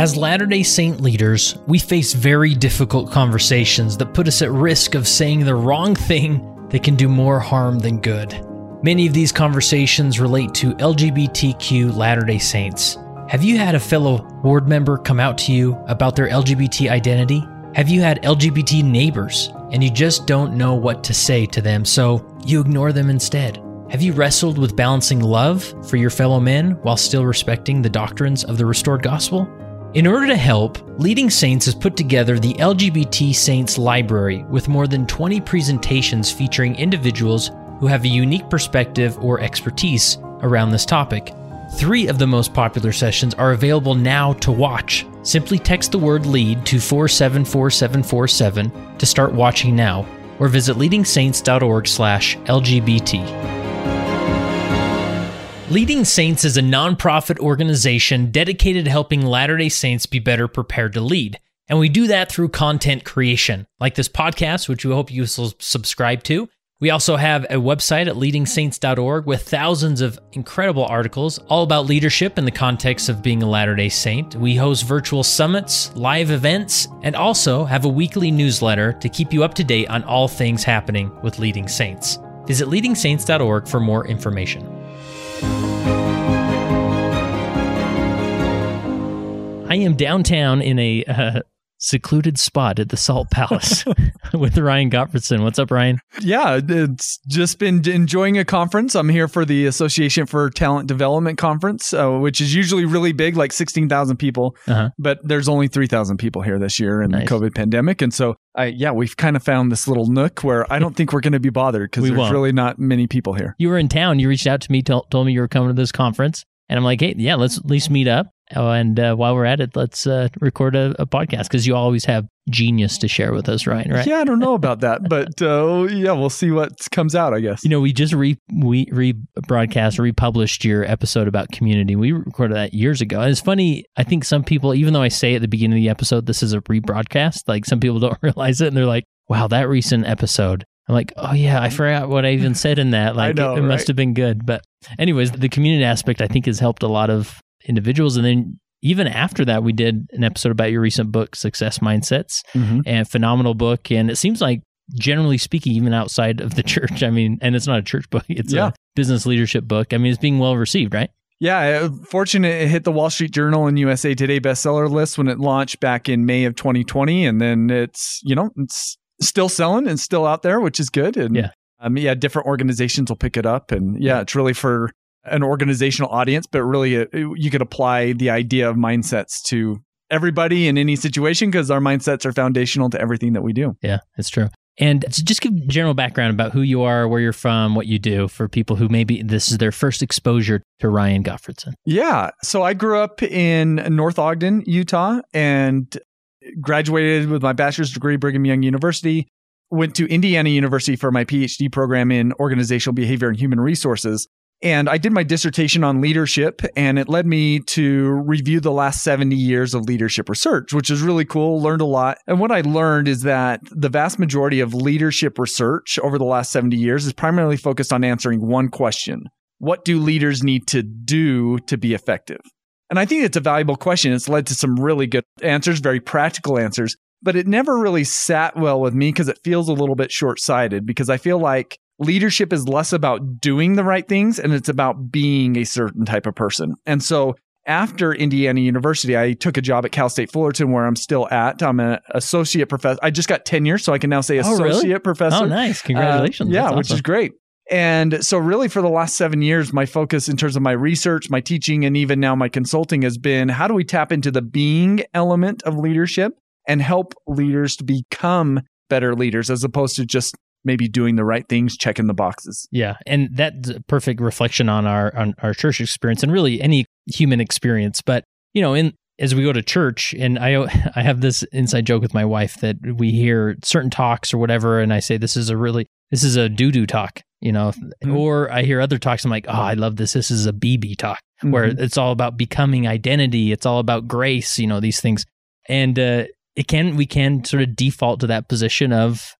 As Latter day Saint leaders, we face very difficult conversations that put us at risk of saying the wrong thing that can do more harm than good. Many of these conversations relate to LGBTQ Latter day Saints. Have you had a fellow board member come out to you about their LGBT identity? Have you had LGBT neighbors and you just don't know what to say to them, so you ignore them instead? Have you wrestled with balancing love for your fellow men while still respecting the doctrines of the restored gospel? In order to help, Leading Saints has put together the LGBT Saints Library with more than 20 presentations featuring individuals who have a unique perspective or expertise around this topic. Three of the most popular sessions are available now to watch. Simply text the word LEAD to 474747 to start watching now, or visit leadingsaints.org/lgbt. Leading Saints is a nonprofit organization dedicated to helping Latter day Saints be better prepared to lead. And we do that through content creation, like this podcast, which we hope you subscribe to. We also have a website at leadingsaints.org with thousands of incredible articles all about leadership in the context of being a Latter day Saint. We host virtual summits, live events, and also have a weekly newsletter to keep you up to date on all things happening with Leading Saints. Visit leadingsaints.org for more information. I am downtown in a uh, secluded spot at the Salt Palace with Ryan Gottfredson. What's up, Ryan? Yeah, it's just been enjoying a conference. I'm here for the Association for Talent Development Conference, uh, which is usually really big, like 16,000 people, uh-huh. but there's only 3,000 people here this year in nice. the COVID pandemic. And so, I, yeah, we've kind of found this little nook where I don't think we're going to be bothered because there's won't. really not many people here. You were in town. You reached out to me, told, told me you were coming to this conference. And I'm like, hey, yeah, let's at least meet up. Oh, and uh, while we're at it, let's uh, record a, a podcast because you always have genius to share with us, Ryan. Right? Yeah, I don't know about that, but uh, yeah, we'll see what comes out. I guess. You know, we just re we rebroadcast, republished your episode about community. We recorded that years ago, and it's funny. I think some people, even though I say at the beginning of the episode, this is a rebroadcast, like some people don't realize it, and they're like, "Wow, that recent episode." I'm like, oh yeah, I forgot what I even said in that. Like, know, it, it right? must have been good. But, anyways, the community aspect I think has helped a lot of individuals. And then even after that, we did an episode about your recent book, Success Mindsets, mm-hmm. and phenomenal book. And it seems like, generally speaking, even outside of the church, I mean, and it's not a church book, it's yeah. a business leadership book. I mean, it's being well received, right? Yeah, fortunate it hit the Wall Street Journal and USA Today bestseller list when it launched back in May of 2020, and then it's you know it's still selling and still out there, which is good. And yeah, um, yeah, different organizations will pick it up, and yeah, it's really for an organizational audience, but really uh, you could apply the idea of mindsets to everybody in any situation because our mindsets are foundational to everything that we do. Yeah, it's true. And just give general background about who you are, where you're from, what you do for people who maybe this is their first exposure to Ryan Gottfredson. Yeah. So I grew up in North Ogden, Utah, and graduated with my bachelor's degree, Brigham Young University. Went to Indiana University for my PhD program in organizational behavior and human resources. And I did my dissertation on leadership, and it led me to review the last 70 years of leadership research, which is really cool. Learned a lot. And what I learned is that the vast majority of leadership research over the last 70 years is primarily focused on answering one question What do leaders need to do to be effective? And I think it's a valuable question. It's led to some really good answers, very practical answers, but it never really sat well with me because it feels a little bit short sighted because I feel like leadership is less about doing the right things and it's about being a certain type of person. And so after Indiana University, I took a job at Cal State Fullerton where I'm still at. I'm an associate professor. I just got tenure, so I can now say associate oh, really? professor. Oh, nice. Congratulations. Uh, yeah, which is great. And so, really, for the last seven years, my focus in terms of my research, my teaching, and even now my consulting has been how do we tap into the being element of leadership and help leaders to become better leaders as opposed to just maybe doing the right things, checking the boxes. Yeah, and that's a perfect reflection on our on our church experience and really any human experience. But you know, in as we go to church, and I I have this inside joke with my wife that we hear certain talks or whatever, and I say this is a really this is a doo doo talk, you know, mm-hmm. or I hear other talks. I'm like, oh, I love this. This is a BB talk mm-hmm. where it's all about becoming identity. It's all about grace, you know, these things, and uh, it can we can sort of default to that position of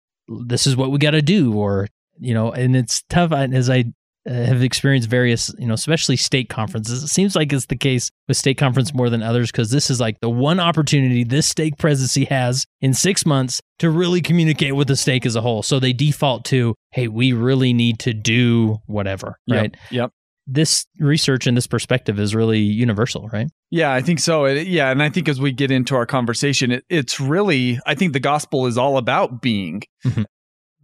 this is what we got to do, or you know, and it's tough as I uh, have experienced various, you know, especially stake conferences. It seems like it's the case with stake conference more than others because this is like the one opportunity this stake presidency has in six months to really communicate with the stake as a whole. So they default to, hey, we really need to do whatever, right? Yep. This research and this perspective is really universal, right? Yeah, I think so. It, yeah, and I think as we get into our conversation, it, it's really, I think the gospel is all about being. Mm-hmm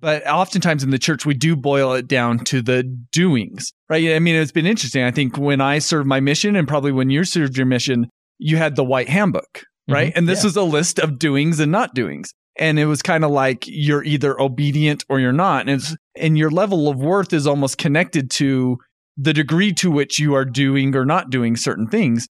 but oftentimes in the church we do boil it down to the doings right i mean it's been interesting i think when i served my mission and probably when you served your mission you had the white handbook right mm-hmm. and this yeah. was a list of doings and not doings and it was kind of like you're either obedient or you're not and it's and your level of worth is almost connected to the degree to which you are doing or not doing certain things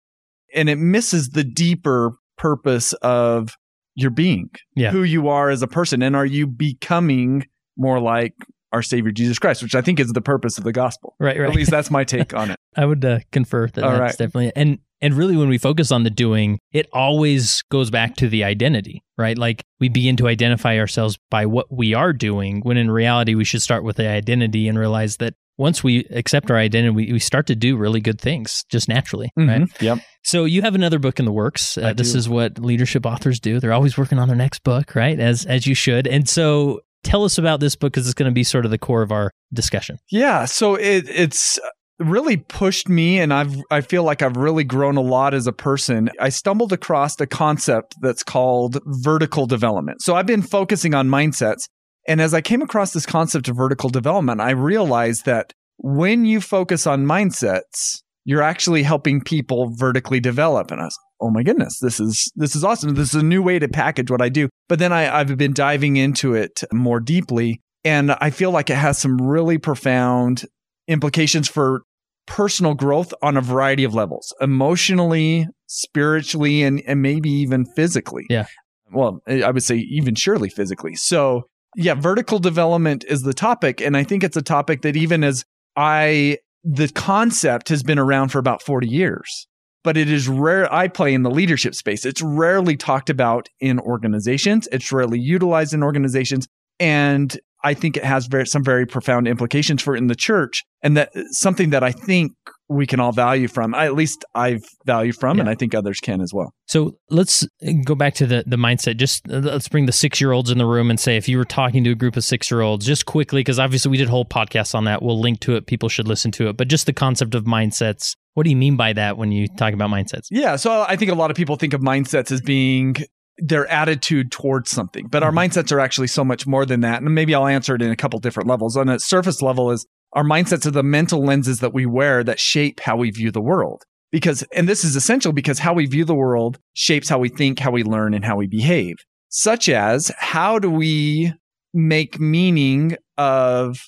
and it misses the deeper purpose of your being yeah. who you are as a person and are you becoming more like our Savior Jesus Christ, which I think is the purpose of the gospel. Right, right. At least that's my take on it. I would uh, confer that All that's right. definitely and and really when we focus on the doing, it always goes back to the identity, right? Like we begin to identify ourselves by what we are doing, when in reality we should start with the identity and realize that once we accept our identity, we, we start to do really good things just naturally, mm-hmm. right? Yep. So you have another book in the works. Uh, this is what leadership authors do. They're always working on their next book, right? As as you should. And so tell us about this book because it's going to be sort of the core of our discussion. Yeah, so it, it's really pushed me and I've I feel like I've really grown a lot as a person. I stumbled across a concept that's called vertical development. So I've been focusing on mindsets and as I came across this concept of vertical development, I realized that when you focus on mindsets, you're actually helping people vertically develop. And I was oh my goodness, this is this is awesome. This is a new way to package what I do. But then I, I've been diving into it more deeply, and I feel like it has some really profound implications for personal growth on a variety of levels emotionally, spiritually, and, and maybe even physically. Yeah. Well, I would say even surely physically. So, yeah, vertical development is the topic. And I think it's a topic that even as I, the concept has been around for about 40 years but it is rare. I play in the leadership space. It's rarely talked about in organizations. It's rarely utilized in organizations. And I think it has very, some very profound implications for in the church and that something that I think we can all value from. I, at least I value from, yeah. and I think others can as well. So let's go back to the the mindset. Just uh, let's bring the six year olds in the room and say if you were talking to a group of six year olds, just quickly because obviously we did whole podcasts on that. We'll link to it. People should listen to it. But just the concept of mindsets. What do you mean by that when you talk about mindsets? Yeah, so I think a lot of people think of mindsets as being their attitude towards something. But our mm-hmm. mindsets are actually so much more than that. And maybe I'll answer it in a couple different levels. On a surface level is our mindsets are the mental lenses that we wear that shape how we view the world. Because, and this is essential because how we view the world shapes how we think, how we learn, and how we behave. Such as, how do we make meaning of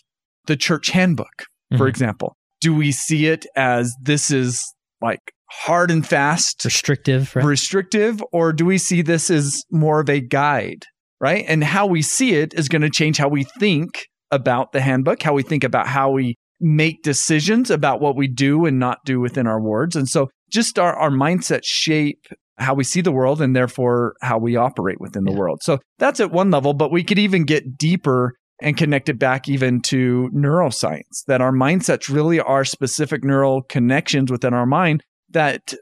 the church handbook, for mm-hmm. example? Do we see it as this is like hard and fast, restrictive, right? restrictive, or do we see this as more of a guide, right? And how we see it is going to change how we think about the handbook, how we think about how we make decisions about what we do and not do within our wards. And so just our, our mindset shape how we see the world and therefore how we operate within the yeah. world. So that's at one level, but we could even get deeper and connect it back even to neuroscience that our mindsets really are specific neural connections within our mind that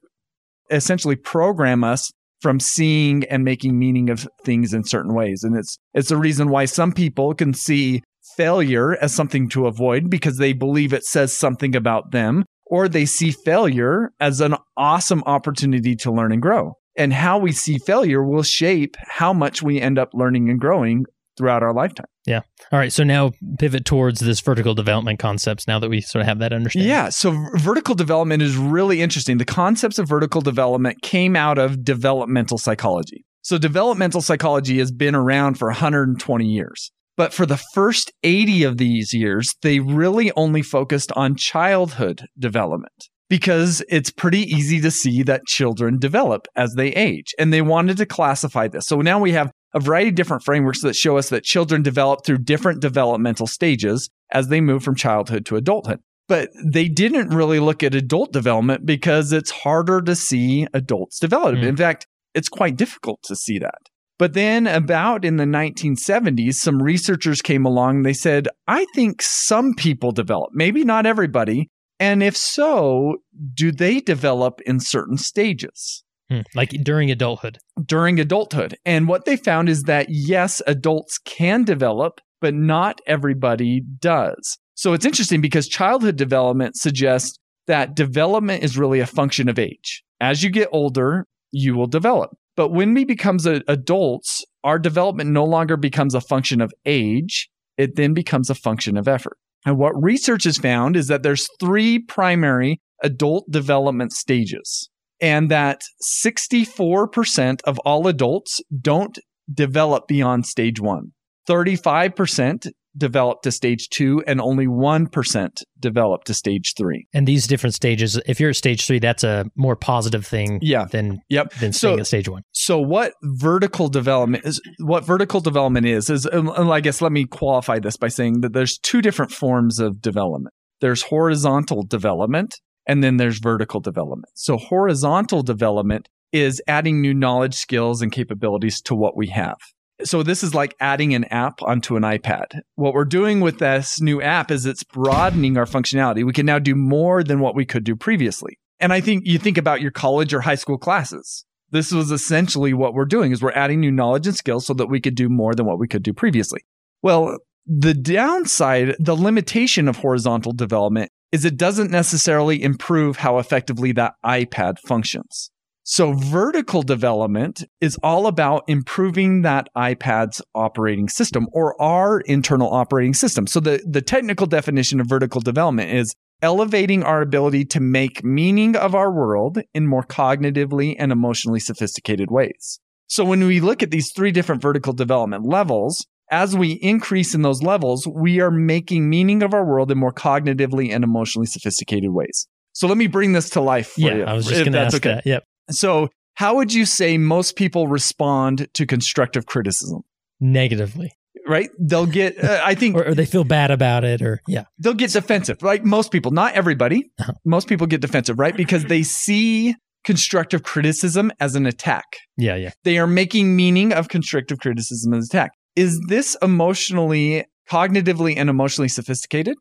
essentially program us from seeing and making meaning of things in certain ways. And it's it's the reason why some people can see failure as something to avoid because they believe it says something about them, or they see failure as an awesome opportunity to learn and grow. And how we see failure will shape how much we end up learning and growing throughout our lifetime. Yeah. All right. So now pivot towards this vertical development concepts now that we sort of have that understanding. Yeah. So vertical development is really interesting. The concepts of vertical development came out of developmental psychology. So developmental psychology has been around for 120 years. But for the first 80 of these years, they really only focused on childhood development because it's pretty easy to see that children develop as they age. And they wanted to classify this. So now we have a variety of different frameworks that show us that children develop through different developmental stages as they move from childhood to adulthood. But they didn't really look at adult development because it's harder to see adults develop. Mm. In fact, it's quite difficult to see that. But then, about in the 1970s, some researchers came along. They said, I think some people develop, maybe not everybody. And if so, do they develop in certain stages? Hmm. Like during adulthood. During adulthood. And what they found is that yes, adults can develop, but not everybody does. So it's interesting because childhood development suggests that development is really a function of age. As you get older, you will develop. But when we become adults, our development no longer becomes a function of age. It then becomes a function of effort. And what research has found is that there's three primary adult development stages and that 64% of all adults don't develop beyond stage 1. 35% develop to stage two and only 1% develop to stage three. And these different stages, if you're at stage three, that's a more positive thing yeah. than, yep. than staying so, at stage one. So what vertical development is, what vertical development is, is, um, um, I guess let me qualify this by saying that there's two different forms of development. There's horizontal development and then there's vertical development. So horizontal development is adding new knowledge, skills, and capabilities to what we have. So this is like adding an app onto an iPad. What we're doing with this new app is it's broadening our functionality. We can now do more than what we could do previously. And I think you think about your college or high school classes. This was essentially what we're doing is we're adding new knowledge and skills so that we could do more than what we could do previously. Well, the downside, the limitation of horizontal development is it doesn't necessarily improve how effectively that iPad functions. So vertical development is all about improving that iPad's operating system or our internal operating system. So the, the technical definition of vertical development is elevating our ability to make meaning of our world in more cognitively and emotionally sophisticated ways. So when we look at these three different vertical development levels, as we increase in those levels, we are making meaning of our world in more cognitively and emotionally sophisticated ways. So let me bring this to life for yeah, you. I was just going to ask okay. that. Yep. So, how would you say most people respond to constructive criticism? Negatively. Right? They'll get, uh, I think. or, or, they feel bad about it, or, yeah. They'll get defensive. Like most people, not everybody. Uh-huh. Most people get defensive, right? Because they see constructive criticism as an attack. Yeah, yeah. They are making meaning of constructive criticism as attack. Is this emotionally, cognitively, and emotionally sophisticated?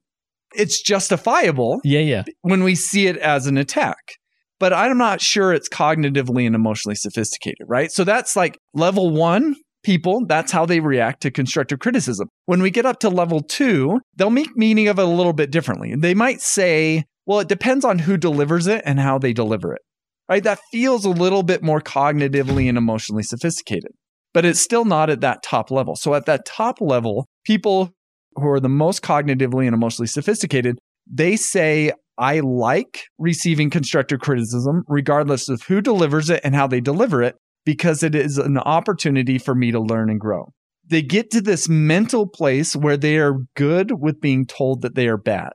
It's justifiable. Yeah, yeah. When we see it as an attack but I'm not sure it's cognitively and emotionally sophisticated, right? So that's like level one people, that's how they react to constructive criticism. When we get up to level two, they'll make meaning of it a little bit differently. They might say, well, it depends on who delivers it and how they deliver it, right? That feels a little bit more cognitively and emotionally sophisticated, but it's still not at that top level. So at that top level, people who are the most cognitively and emotionally sophisticated, they say, I like receiving constructive criticism, regardless of who delivers it and how they deliver it, because it is an opportunity for me to learn and grow. They get to this mental place where they are good with being told that they are bad.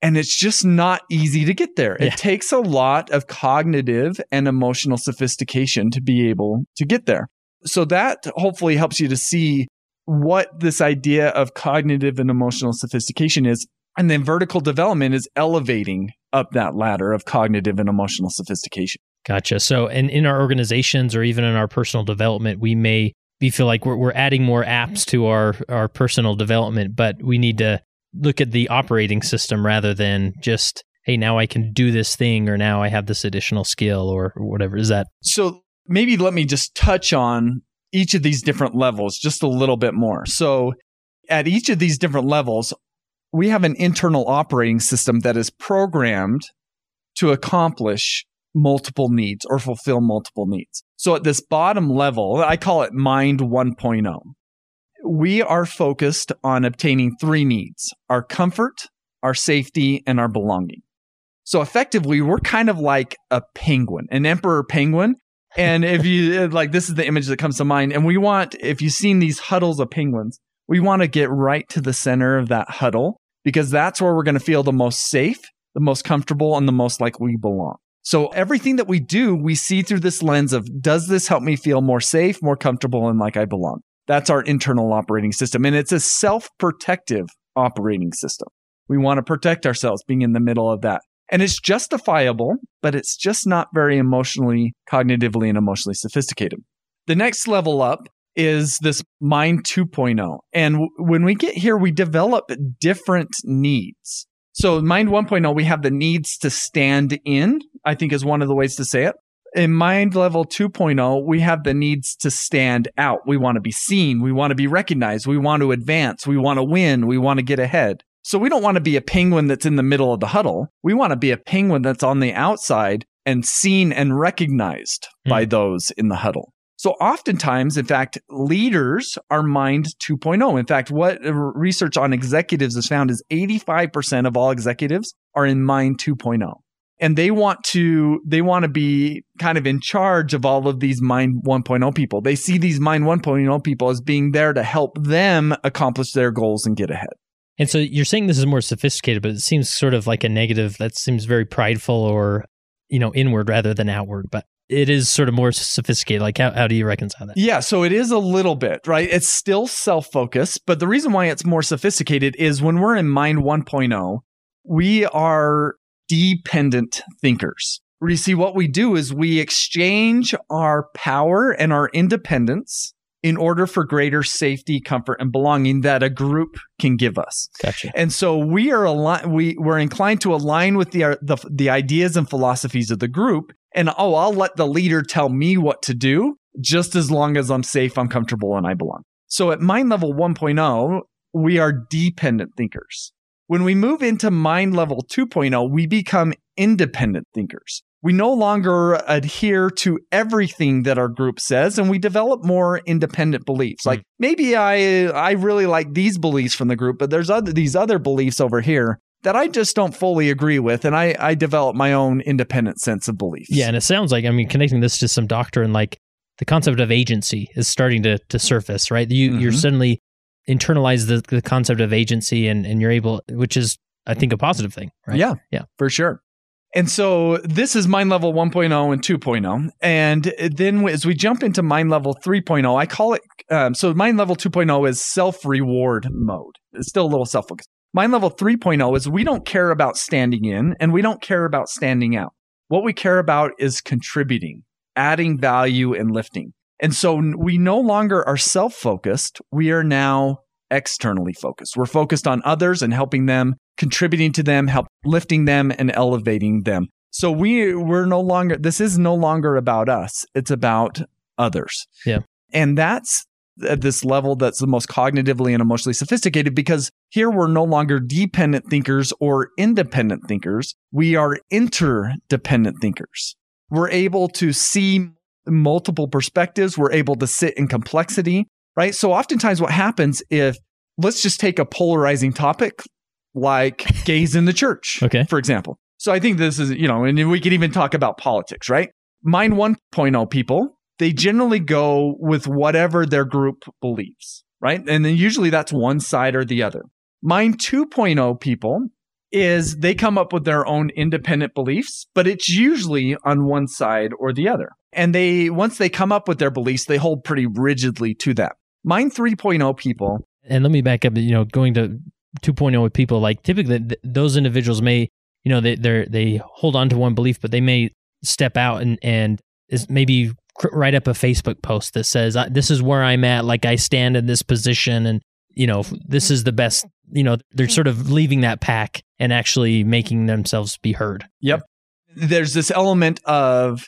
And it's just not easy to get there. Yeah. It takes a lot of cognitive and emotional sophistication to be able to get there. So that hopefully helps you to see what this idea of cognitive and emotional sophistication is and then vertical development is elevating up that ladder of cognitive and emotional sophistication. Gotcha. So, and in our organizations or even in our personal development, we may be feel like we're, we're adding more apps mm-hmm. to our, our personal development, but we need to look at the operating system rather than just, hey, now I can do this thing or now I have this additional skill or, or whatever. Is that? So, maybe let me just touch on each of these different levels just a little bit more. So, at each of these different levels, we have an internal operating system that is programmed to accomplish multiple needs or fulfill multiple needs. So at this bottom level, I call it mind 1.0. We are focused on obtaining three needs our comfort, our safety, and our belonging. So effectively, we're kind of like a penguin, an emperor penguin. And if you like, this is the image that comes to mind. And we want, if you've seen these huddles of penguins, we want to get right to the center of that huddle because that's where we're going to feel the most safe, the most comfortable, and the most like we belong. So everything that we do, we see through this lens of does this help me feel more safe, more comfortable, and like I belong? That's our internal operating system. And it's a self protective operating system. We want to protect ourselves being in the middle of that. And it's justifiable, but it's just not very emotionally, cognitively, and emotionally sophisticated. The next level up is this Mind 2.0. And w- when we get here, we develop different needs. So, Mind 1.0, we have the needs to stand in, I think is one of the ways to say it. In Mind Level 2.0, we have the needs to stand out. We want to be seen. We want to be recognized. We want to advance. We want to win. We want to get ahead. So, we don't want to be a penguin that's in the middle of the huddle. We want to be a penguin that's on the outside and seen and recognized Mm. by those in the huddle. So oftentimes, in fact, leaders are mind 2.0. In fact, what uh, research on executives has found is 85% of all executives are in mind 2.0. And they want to they want to be kind of in charge of all of these mind 1.0 people. They see these mind 1.0 people as being there to help them accomplish their goals and get ahead. And so you're saying this is more sophisticated, but it seems sort of like a negative that seems very prideful or, you know, inward rather than outward. But it is sort of more sophisticated. Like, how, how do you reconcile that? Yeah, so it is a little bit, right? It's still self focused, but the reason why it's more sophisticated is when we're in Mind 1.0, we are dependent thinkers. You see, what we do is we exchange our power and our independence in order for greater safety, comfort, and belonging that a group can give us. Gotcha. And so we are ali- we we're inclined to align with the, the the ideas and philosophies of the group. And oh, I'll let the leader tell me what to do, just as long as I'm safe, I'm comfortable, and I belong. So at mind level 1.0, we are dependent thinkers. When we move into mind level 2.0, we become independent thinkers. We no longer adhere to everything that our group says and we develop more independent beliefs. Hmm. Like maybe I I really like these beliefs from the group, but there's other these other beliefs over here that I just don't fully agree with and I I develop my own independent sense of beliefs. Yeah, and it sounds like I mean connecting this to some doctrine, like the concept of agency is starting to to surface, right? You you're Mhm. suddenly internalize the, the concept of agency, and and you're able, which is I think a positive thing, right? Yeah. Yeah. For sure. And so this is mind level 1.0 and 2.0. And then as we jump into mind level 3.0, I call it um, so mind level 2.0 is self reward mode. It's still a little self focused. Mind level 3.0 is we don't care about standing in and we don't care about standing out. What we care about is contributing, adding value, and lifting. And so we no longer are self focused. We are now externally focused. We're focused on others and helping them, contributing to them, help lifting them and elevating them. So we we're no longer this is no longer about us. It's about others. Yeah. And that's at this level that's the most cognitively and emotionally sophisticated because here we're no longer dependent thinkers or independent thinkers. We are interdependent thinkers. We're able to see multiple perspectives. We're able to sit in complexity, right? So oftentimes what happens if let's just take a polarizing topic like gays in the church, Okay. for example. So I think this is, you know, and we could even talk about politics, right? Mind 1.0 people, they generally go with whatever their group believes, right? And then usually that's one side or the other. Mind 2.0 people is they come up with their own independent beliefs, but it's usually on one side or the other. And they, once they come up with their beliefs, they hold pretty rigidly to that. Mind 3.0 people, And let me back up. You know, going to 2.0 with people, like typically th- those individuals may, you know, they they they hold on to one belief, but they may step out and and is maybe write up a Facebook post that says, "This is where I'm at. Like I stand in this position, and you know, this is the best." You know, they're sort of leaving that pack and actually making themselves be heard. Yep. There's this element of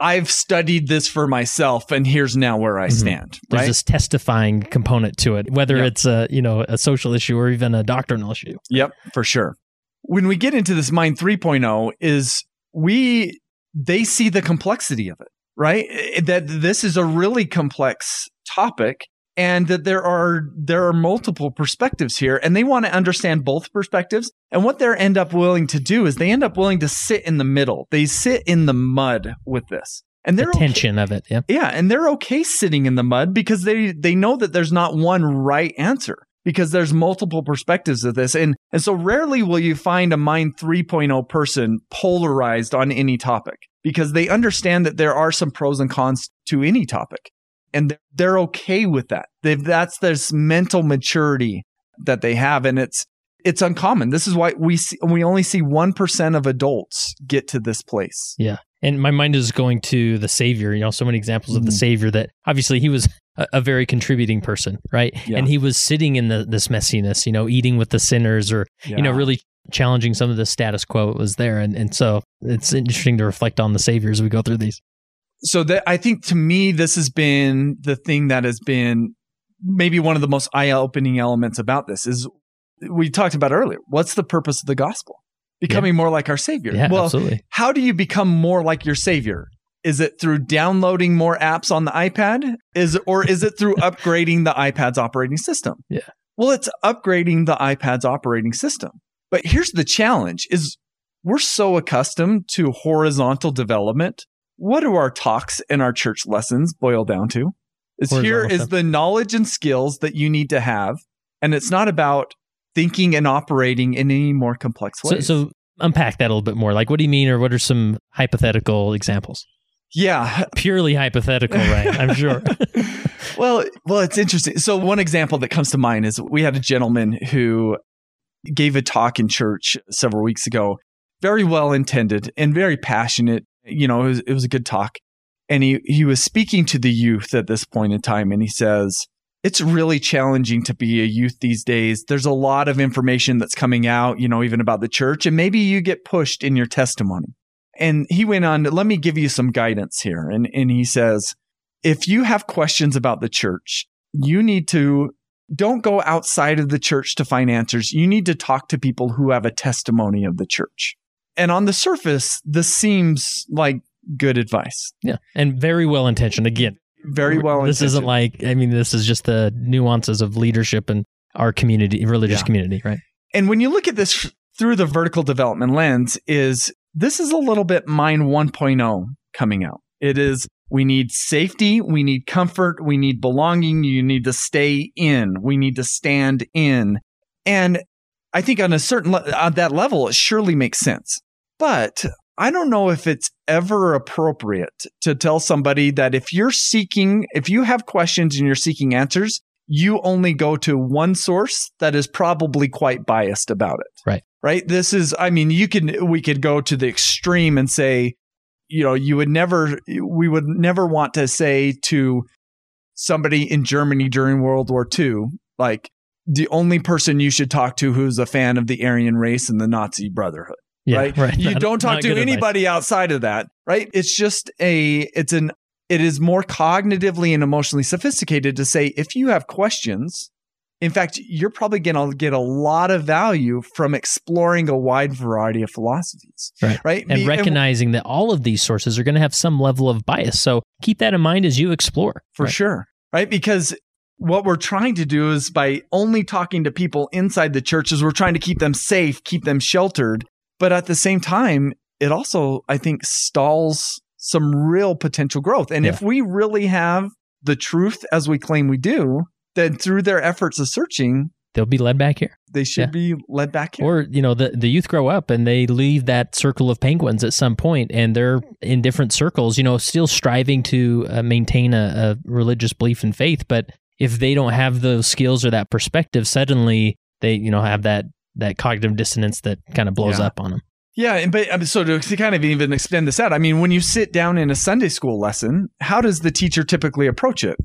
I've studied this for myself and here's now where I Mhm. stand, There's right? this testifying component to it, whether Yep. it's a you know a social issue or even a doctrinal issue. Yep, for sure. When we get into this mind 3.0 is we they see the complexity of it, right? That this is a really complex topic and that there are there are multiple perspectives here and they want to understand both perspectives and what they end up willing to do is they end up willing to sit in the middle. They sit in the mud with this. And The they're okay- tension of it. Yeah. Yeah, and they're okay sitting in the mud because they they know that there's not one right answer because there's multiple perspectives of this. And and so rarely will you find a mind 3.0 person polarized on any topic because they understand that there are some pros and cons to any topic. And they're, okay with that. They've that's this mental maturity that they have and it's it's uncommon. This is why we see, we only see 1% of adults get to this place. Yeah. And my mind is going to the Savior, you know, so many examples of the Mhm. Savior that obviously he was a, a very contributing person, right? Yeah. And he was sitting in the, this messiness, you know, eating with the sinners or, you know, really challenging some of the status quo that was there. And, and so it's interesting to reflect on the Savior as we go through these. so that I think to me this has been the thing that has been maybe one of the most eye-opening elements about this is we talked about earlier. What's the purpose of the gospel? Becoming more like our Savior. Yeah, well, absolutely. how do you become more like your Savior? Is it through downloading more apps on the iPad? Is or is it through upgrading the iPad's operating system? Yeah. Well, it's upgrading the iPad's operating system. But here's the challenge is we're so accustomed to horizontal development. What do our talks and our church lessons boil down to? Is here is the knowledge and skills that you need to have. And it's not about thinking and operating in any more complex So, so unpack that a little bit more. Like, what do you mean, or what are some hypothetical examples? yeah, Purely hypothetical, right? I'm sure. well, well, it's interesting. So one example that comes to mind is we had a gentleman who gave a talk in church several weeks ago, very well intended and very passionate. You know, it was, it was a good talk. And he, he was speaking to the youth at this point in time. And he says, it's really challenging to be a youth these days. There's a lot of information that's coming out, you know, even about the church, and maybe you get pushed in your testimony. And he went on, let me give you some guidance here. And, and he says, if you have questions about the church, you need to don't go outside of the church to find answers. You need to talk to people who have a testimony of the church. And on the surface, this seems like good advice. yeah. And very well intentioned. Again, Very well. This isn't like, I mean, this is just the nuances of leadership and our community, religious Yeah. community, right? and when you look at this through the vertical development lens is this is a little bit mind 1.0 coming out it is we need safety we need comfort we need belonging you need to stay in we need to stand in and i think on a certain le- on that level it surely makes sense but i don't know if it's ever appropriate to tell somebody that if you're seeking if you have questions and you're seeking answers you only go to one source that is probably quite biased about it. Right. Right. This is, I mean, you can, we could go to the extreme and say, you know, you would never, we would never want to say to somebody in Germany during World War II, like, the only person you should talk to who's a fan of the Aryan race and the Nazi Brotherhood Yeah, right? right. You Not- don't talk to good advice. anybody outside of that, right? It's just a, it's an, it is more cognitively and emotionally sophisticated to say if you have questions, in fact, you're probably going to get a lot of value from exploring a wide variety of philosophies, Right. Right? And Be- recognizing that all of these sources are going to have some level of bias. So keep that in mind as you explore. for right? sure, right? Because what we're trying to do is by only talking to people inside the churches, we're trying to keep them safe, keep them sheltered. But at the same time, it also, I think, stalls some real potential growth. And if we really have the truth as we claim we do, then through their efforts of searching, They'll be led back here. they should be led back here. Or, you know, the, the youth grow up and they leave that circle of penguins at some point and they're in different circles, you know, still striving to uh, maintain a, a religious belief and faith. But if they don't have those skills or that perspective, suddenly they, you know, have that, that cognitive dissonance that kind of blows Yeah. up on them. Yeah, and but um, so to, kind of even extend this out, I mean, when you sit down in a Sunday school lesson, how does the teacher typically approach it?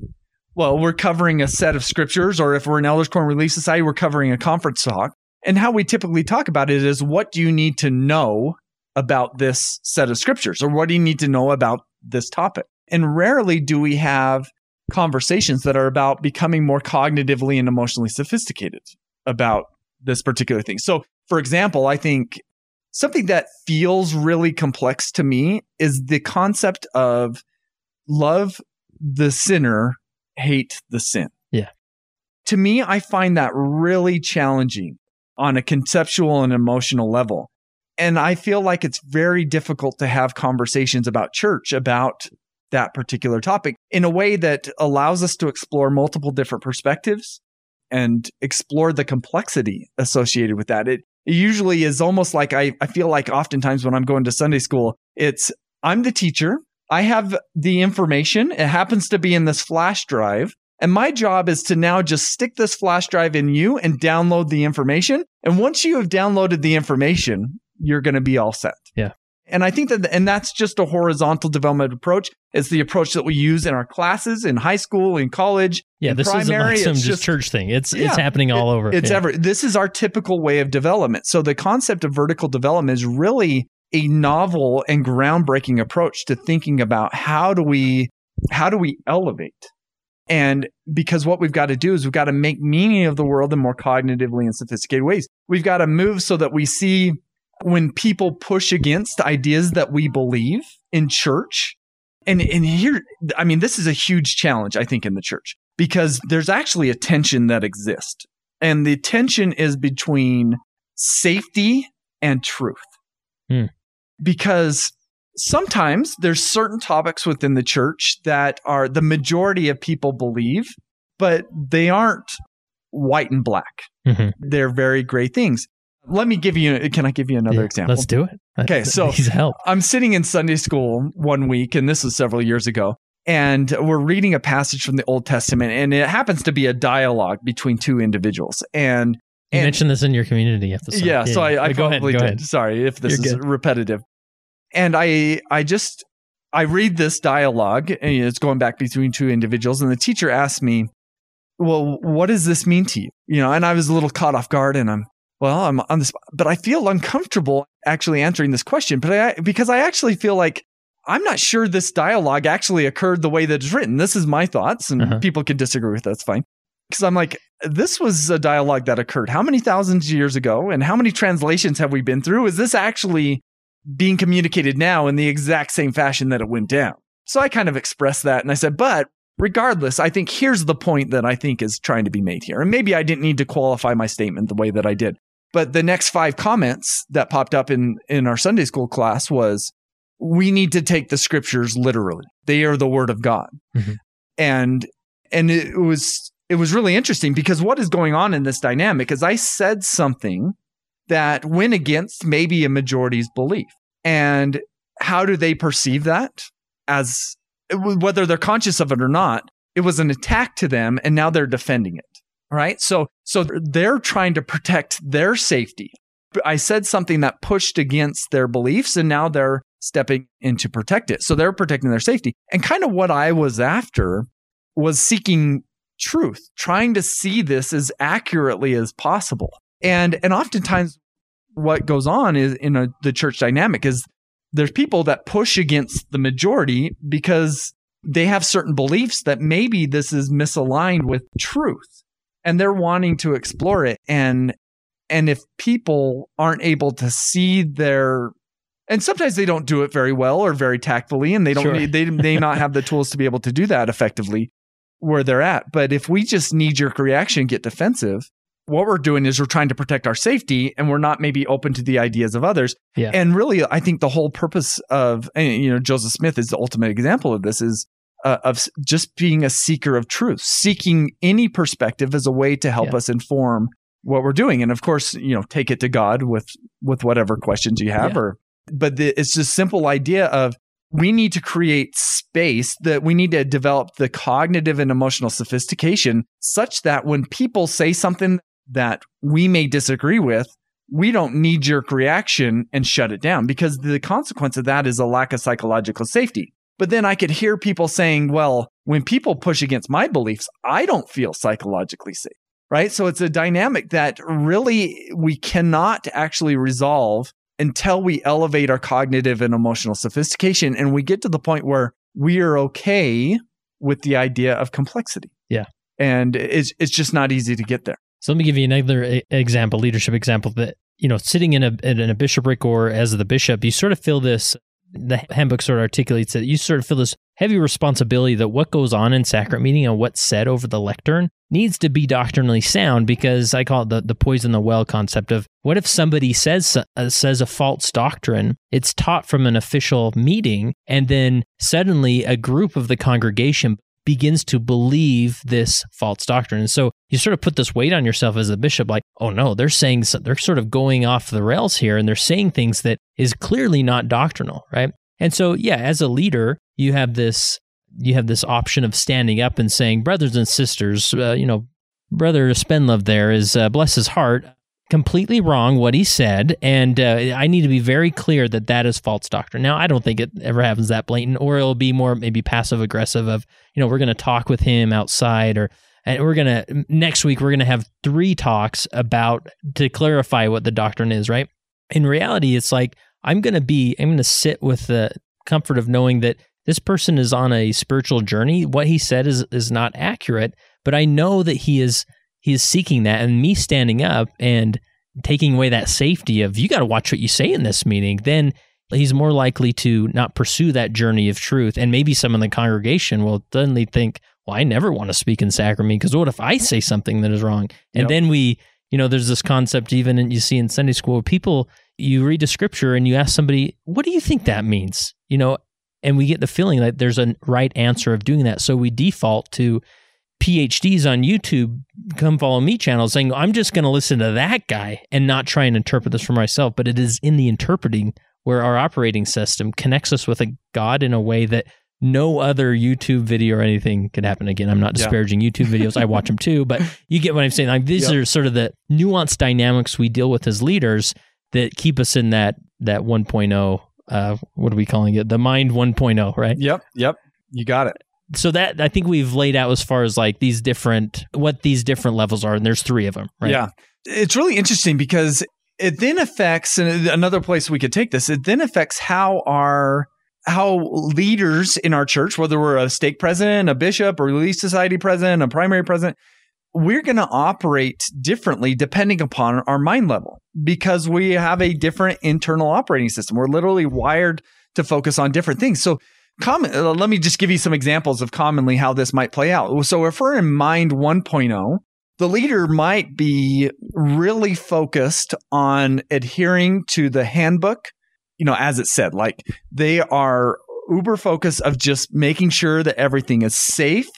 Well, we're covering a set of scriptures, or if we're an Elders Quorum Relief Society, we're covering a conference talk. And how we typically talk about it is what do you need to know about this set of scriptures, or what do you need to know about this topic? And rarely do we have conversations that are about becoming more cognitively and emotionally sophisticated about this particular thing. So, for example, I think something that feels really complex to me is the concept of love the sinner, hate the sin. Yeah. To me, I find that really challenging on a conceptual and emotional level. And I feel like it's very difficult to have conversations about church about that particular topic in a way that allows us to explore multiple different perspectives and explore the complexity associated with that. It, usually is almost like I, I feel like oftentimes when I'm going to Sunday school, it's I'm the teacher. I have the information. It happens to be in this flash drive. And my job is to now just stick this flash drive in you and download the information. And once you have downloaded the information, you're going to be all set. And I think that, and that's just a horizontal development approach. It's the approach that we use in our classes in high school, in college. Yeah, in this primary. isn't like some just, just- church thing. It's Yeah, it's happening all over. It's Yeah. ever. This is our typical way of development. So the concept of vertical development is really a novel and groundbreaking approach to thinking about how do we how do we elevate and because what we've got to do is we've got to make meaning of the world in more cognitively and sophisticated ways we've got to move so that we see when people push against ideas that we believe in church. And and here i mean this is a huge challenge i think in the church because there's actually a tension that exists. And the tension is between safety and truth. Hmm. because sometimes there's certain topics within the church that are the majority of people believe but they aren't white and black. Mhm. they're very gray things let me give you can i give you another Yeah, example Let's do it. Okay, so- Please help. I'm sitting in Sunday school one week, and this was several years ago, and we're reading a passage from the Old Testament, and it happens to be a dialogue between two individuals. And You and- mentioned this in your community episode. yeah, so I, I go probably ahead, go did. ahead. Sorry if this You're is repetitive. And I I just I read this dialogue, and it's going back between two individuals, and the teacher asked me, "Well, what does this mean to you?" You know, and I was a little caught off guard, and I'm well, I'm on this, but I feel uncomfortable actually answering this question, but I because I actually feel like I'm not sure this dialogue actually occurred the way that it's written. This is my thoughts, and Uh-huh. people can disagree with that. That's fine. Because I'm like, this was a dialogue that occurred how many thousands of years ago, and how many translations have we been through? Is this actually being communicated now in the exact same fashion that it went down? So I kind of expressed that, and I said, but regardless, I think here's the point that I think is trying to be made here. And maybe I didn't need to qualify my statement the way that I did. But the next five comments that popped up in, in our Sunday school class was, we need to take the scriptures literally. They are the word of God. Mhm. And, and it was, it was really interesting because what is going on in this dynamic is I said something that went against maybe a majority's belief. And how do they perceive that as whether they're conscious of it or not? It was an attack to them and now they're defending it. Right. So, so they're trying to protect their safety. I said something that pushed against their beliefs and now they're stepping in to protect it. So they're protecting their safety. And kind of what I was after was seeking truth, trying to see this as accurately as possible. And and oftentimes what goes on is in a, the church dynamic is there's people that push against the majority because they have certain beliefs that maybe this is misaligned with truth and they're wanting to explore it and and if people aren't able to see their and sometimes they don't do it very well or very tactfully and they don't Sure. need, they may not have the tools to be able to do that effectively where they're at but if we just knee jerk reaction get defensive what we're doing is we're trying to protect our safety and we're not maybe open to the ideas of others Yeah. and really i think the whole purpose of you know joseph smith is the ultimate example of this is uh, of just being a seeker of truth seeking any perspective as a way to help Yeah. us inform what we're doing and of course you know take it to god with with whatever questions you have Yeah. or but the, it's this simple idea of we need to create space that we need to develop the cognitive and emotional sophistication such that when people say something that we may disagree with we don't knee jerk reaction and shut it down because the consequence of that is a lack of psychological safety. But then I could hear people saying, well, when people push against my beliefs, I don't feel psychologically safe. Right. So it's a dynamic that really we cannot actually resolve until we elevate our cognitive and emotional sophistication and we get to the point where we are okay with the idea of complexity. Yeah. And it's, it's just not easy to get there. So let me give you another example, leadership example that you know, sitting in a in a bishopric or as the bishop, you sort of feel this. The handbook sort of articulates that you sort of feel this heavy responsibility that what goes on in sacrament meeting and what's said over the lectern needs to be doctrinally sound because I call it the, the poison the well concept of what if somebody says uh, says a false doctrine it's taught from an official meeting and then suddenly a group of the congregation begins to believe this false doctrine. And so you sort of put this weight on yourself as a bishop, like, oh no, they're saying, so- they're sort of going off the rails here and they're saying things that is clearly not doctrinal, right? And so, yeah, as a leader, you have this, you have this option of standing up and saying, brothers and sisters, uh, you know, brother Spenlove there is, uh, bless his heart, completely wrong what he said, and uh, I need to be very clear that that is false doctrine. Now, I don't think it ever happens that blatant, or it'll be more maybe passive aggressive of you know we're going to talk with him outside or and we're gonna next week we're gonna have three talks about to clarify what the doctrine is right in reality it's like i'm gonna be i'm gonna sit with the comfort of knowing that this person is on a spiritual journey what he said is is not accurate but i know that he is he is seeking that and me standing up and taking away that safety of you got to watch what you say in this meeting then he's more likely to not pursue that journey of truth and maybe some in the congregation will suddenly think well, I never want to speak in sacrament because what if I say something that is wrong? And yep. then we, you know, there's this concept even in, you see in Sunday school, people, you read a scripture and you ask somebody, what do you think that means? You know, and we get the feeling that there's a right answer of doing that. So we default to PhDs on YouTube, come follow me channel saying, I'm just going to listen to that guy and not try and interpret this for myself. But it is in the interpreting where our operating system connects us with a God in a way that no other YouTube video or anything could happen again. I'm not disparaging yeah. YouTube videos. I watch them too, but you get what I'm saying. Like these yep. are sort of the nuanced dynamics we deal with as leaders that keep us in that that 1.0 uh what are we calling it? The mind 1.0, right? Yep, yep. You got it. So that I think we've laid out as far as like these different what these different levels are and there's 3 of them, right? Yeah. It's really interesting because it then affects and another place we could take this, it then affects how our how leaders in our church, whether we're a stake president, a bishop, or relief society president, a primary president, we're going to operate differently depending upon our mind level because we have a different internal operating system. We're literally wired to focus on different things. So, common, uh, let me just give you some examples of commonly how this might play out. So, if we're in mind 1.0, the leader might be really focused on adhering to the handbook you know, as it said, like they are uber focused of just making sure that everything is safe,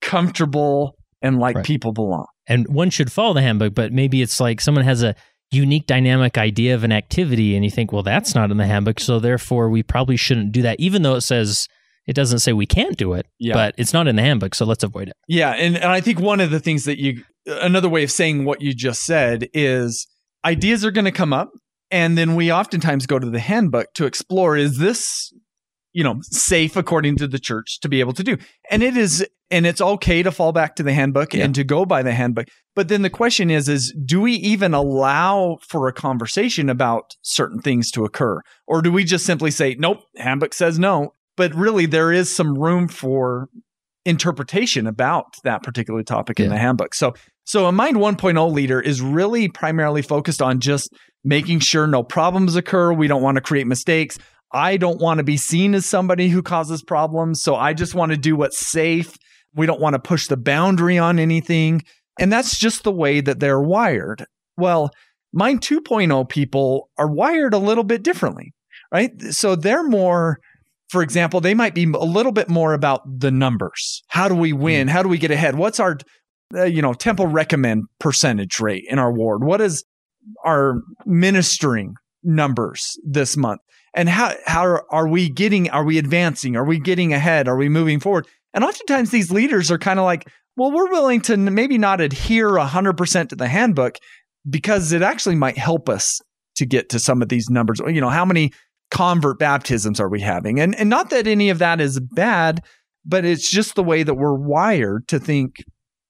comfortable, and like right. people belong. And one should follow the handbook, but maybe it's like someone has a unique dynamic idea of an activity and you think, well, that's not in the handbook. So therefore, we probably shouldn't do that, even though it says, it doesn't say we can't do it, yeah. but it's not in the handbook. So let's avoid it. Yeah. And, and I think one of the things that you, another way of saying what you just said is ideas are going to come up and then we oftentimes go to the handbook to explore is this you know safe according to the church to be able to do and it is and it's okay to fall back to the handbook yeah. and to go by the handbook but then the question is is do we even allow for a conversation about certain things to occur or do we just simply say nope handbook says no but really there is some room for interpretation about that particular topic yeah. in the handbook so so a mind 1.0 leader is really primarily focused on just making sure no problems occur. We don't want to create mistakes. I don't want to be seen as somebody who causes problems. So I just want to do what's safe. We don't want to push the boundary on anything. And that's just the way that they're wired. Well, Mind 2.0 people are wired a little bit differently, right? So they're more, for example, they might be a little bit more about the numbers. How do we win? Mm. How do we get ahead? What's our uh, you know, temple recommend percentage rate in our ward? What is our ministering numbers this month? And how, how are we getting, are we advancing? Are we getting ahead? Are we moving forward? And oftentimes these leaders are kind of like, well, we're willing to maybe not adhere 100% to the handbook because it actually might help us to get to some of these numbers. You know, how many convert baptisms are we having? And, and not that any of that is bad, but it's just the way that we're wired to think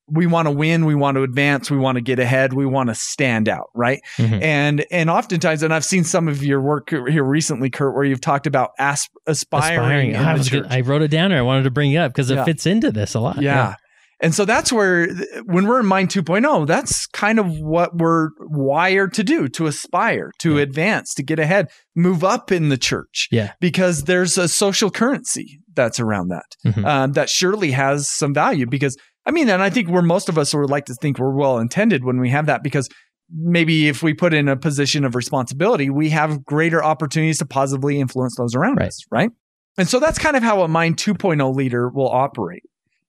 we want to win, we want to advance, we want to get ahead, we want to stand out, right? Mm-hmm. And and oftentimes, and I've seen some of your work here recently, Kurt, where you've talked about asp- aspiring. aspiring. I, good, I, wrote it down, or I wanted to bring it up because it yeah. fits into this a lot. Yeah. yeah. And so that's where, when we're in Mind 2.0, that's kind of what we're wired to do to aspire, to yeah. advance, to get ahead, move up in the church. Yeah. Because there's a social currency that's around that, mm-hmm. um, that surely has some value because I mean, and I think where most of us would like to think we're well intended when we have that because maybe if we put in a position of responsibility, we have greater opportunities to positively influence those around right. us, right? And so that's kind of how a Mind 2.0 leader will operate.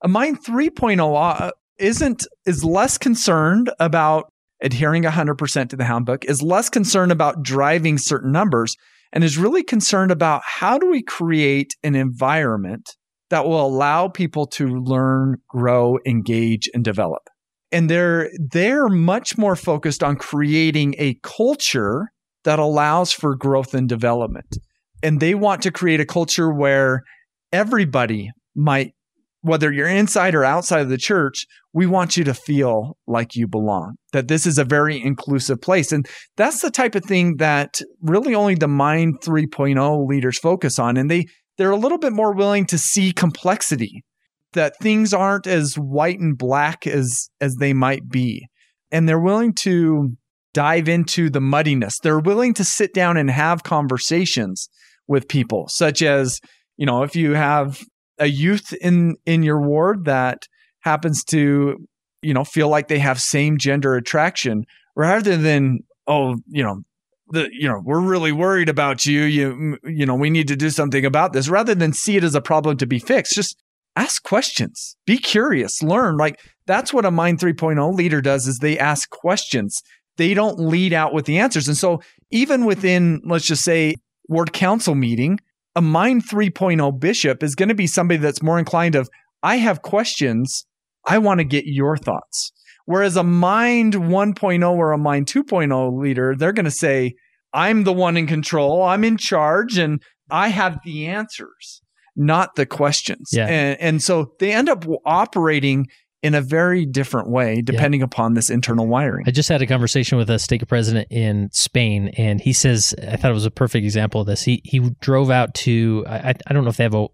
A Mind 3.0 uh, isn't is less concerned about adhering 100% to the handbook, is less concerned about driving certain numbers, and is really concerned about how do we create an environment that will allow people to learn, grow, engage, and develop. and they're they're much more focused on creating a culture that allows for growth and development. And they want to create a culture where everybody might whether you're inside or outside of the church, we want you to feel like you belong, that this is a very inclusive place. And that's the type of thing that really only the Mind 3.0 leaders focus on. And they, they're a little bit more willing to see complexity, that things aren't as white and black as, as they might be. And they're willing to dive into the muddiness. They're willing to sit down and have conversations with people, such as, you know, if you have a youth in in your ward that happens to you know feel like they have same gender attraction rather than oh you know the you know we're really worried about you you you know we need to do something about this rather than see it as a problem to be fixed just ask questions. Be curious. Learn. Like that's what a mind 3.0 leader does is they ask questions. They don't lead out with the answers. And so even within let's just say ward council meeting a mind 3.0 bishop is going to be somebody that's more inclined of i have questions. I want to get your thoughts whereas a mind 1.0 or a mind 2.0 leader they're going to say i'm the one in control i'm in charge and i have the answers not the questions Yeah. and, and so they end up operating in a very different way depending upon this internal wiring I just had a conversation with a stake president in Spain, and he says I thought it was a perfect example of this. He he drove out to I I don't know if they have a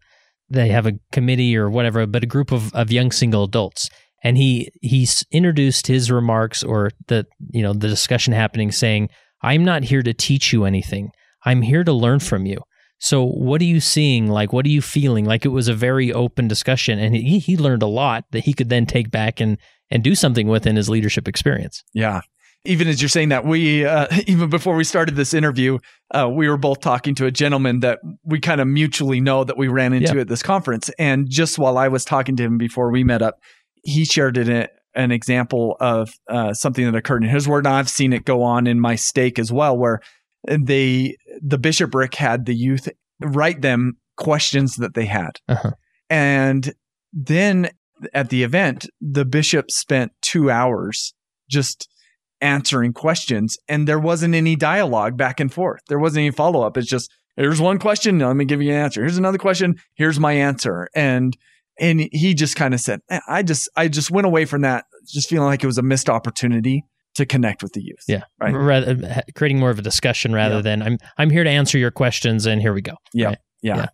they have a committee or whatever, but a group of, of young single adults, and he he's introduced his remarks or the you know the discussion happening, saying I'm not here to teach you anything. I'm here to learn from you. So what are you seeing? Like what are you feeling? Like it was a very open discussion, and he he learned a lot that he could then take back and and do something with in his leadership experience. Yeah. Even as you're saying that, we, uh, even before we started this interview, uh, we were both talking to a gentleman that we kind of mutually know that we ran into Yeah. at this conference. And just while I was talking to him before we met up, he shared an, an example of uh, something that occurred in his word. I've seen it go on in my stake as well, where they, the bishopric had the youth write them questions that they had. Uh-huh. And then at the event, the bishop spent two hours just answering questions, and there wasn't any dialogue back and forth. There wasn't any follow up. It's just here's one question, let me give you an answer. Here's another question, here's my answer. And and he just kind of said, "Eh, I just I just went away from that just feeling like it was a missed opportunity to connect with the youth. Yeah. Right. Rather, creating more of a discussion rather Yeah. than I'm I'm here to answer your questions and here we go. Yeah. Right. Yeah. Yeah.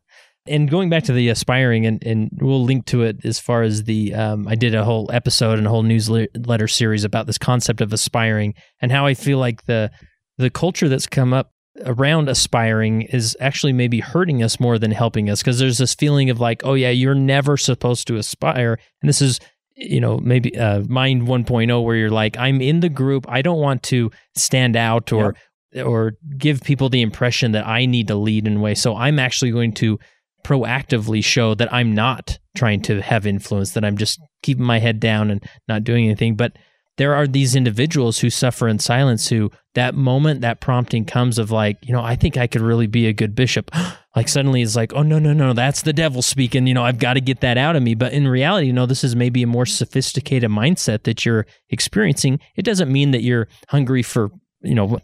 And going back to the aspiring, and, and we'll link to it as far as the um, I did a whole episode and a whole newsletter series about this concept of aspiring and how I feel like the the culture that's come up around aspiring is actually maybe hurting us more than helping us because there's this feeling of like, oh yeah, you're never supposed to aspire, and this is you know maybe uh, mind 1.0 where you're like, I'm in the group, I don't want to stand out or or give people the impression that I need to lead in a way. So I'm actually going to proactively show that I'm not trying to have influence, that I'm just keeping my head down and not doing anything. But there are these individuals who suffer in silence who that moment, that prompting comes of like, you know, I think I could really be a good bishop. like suddenly it's like, oh, no, no, no, that's the devil speaking. You know, I've got to get that out of me. But in reality, you know, this is maybe a more sophisticated mindset that you're experiencing. It doesn't mean that you're hungry for, you know,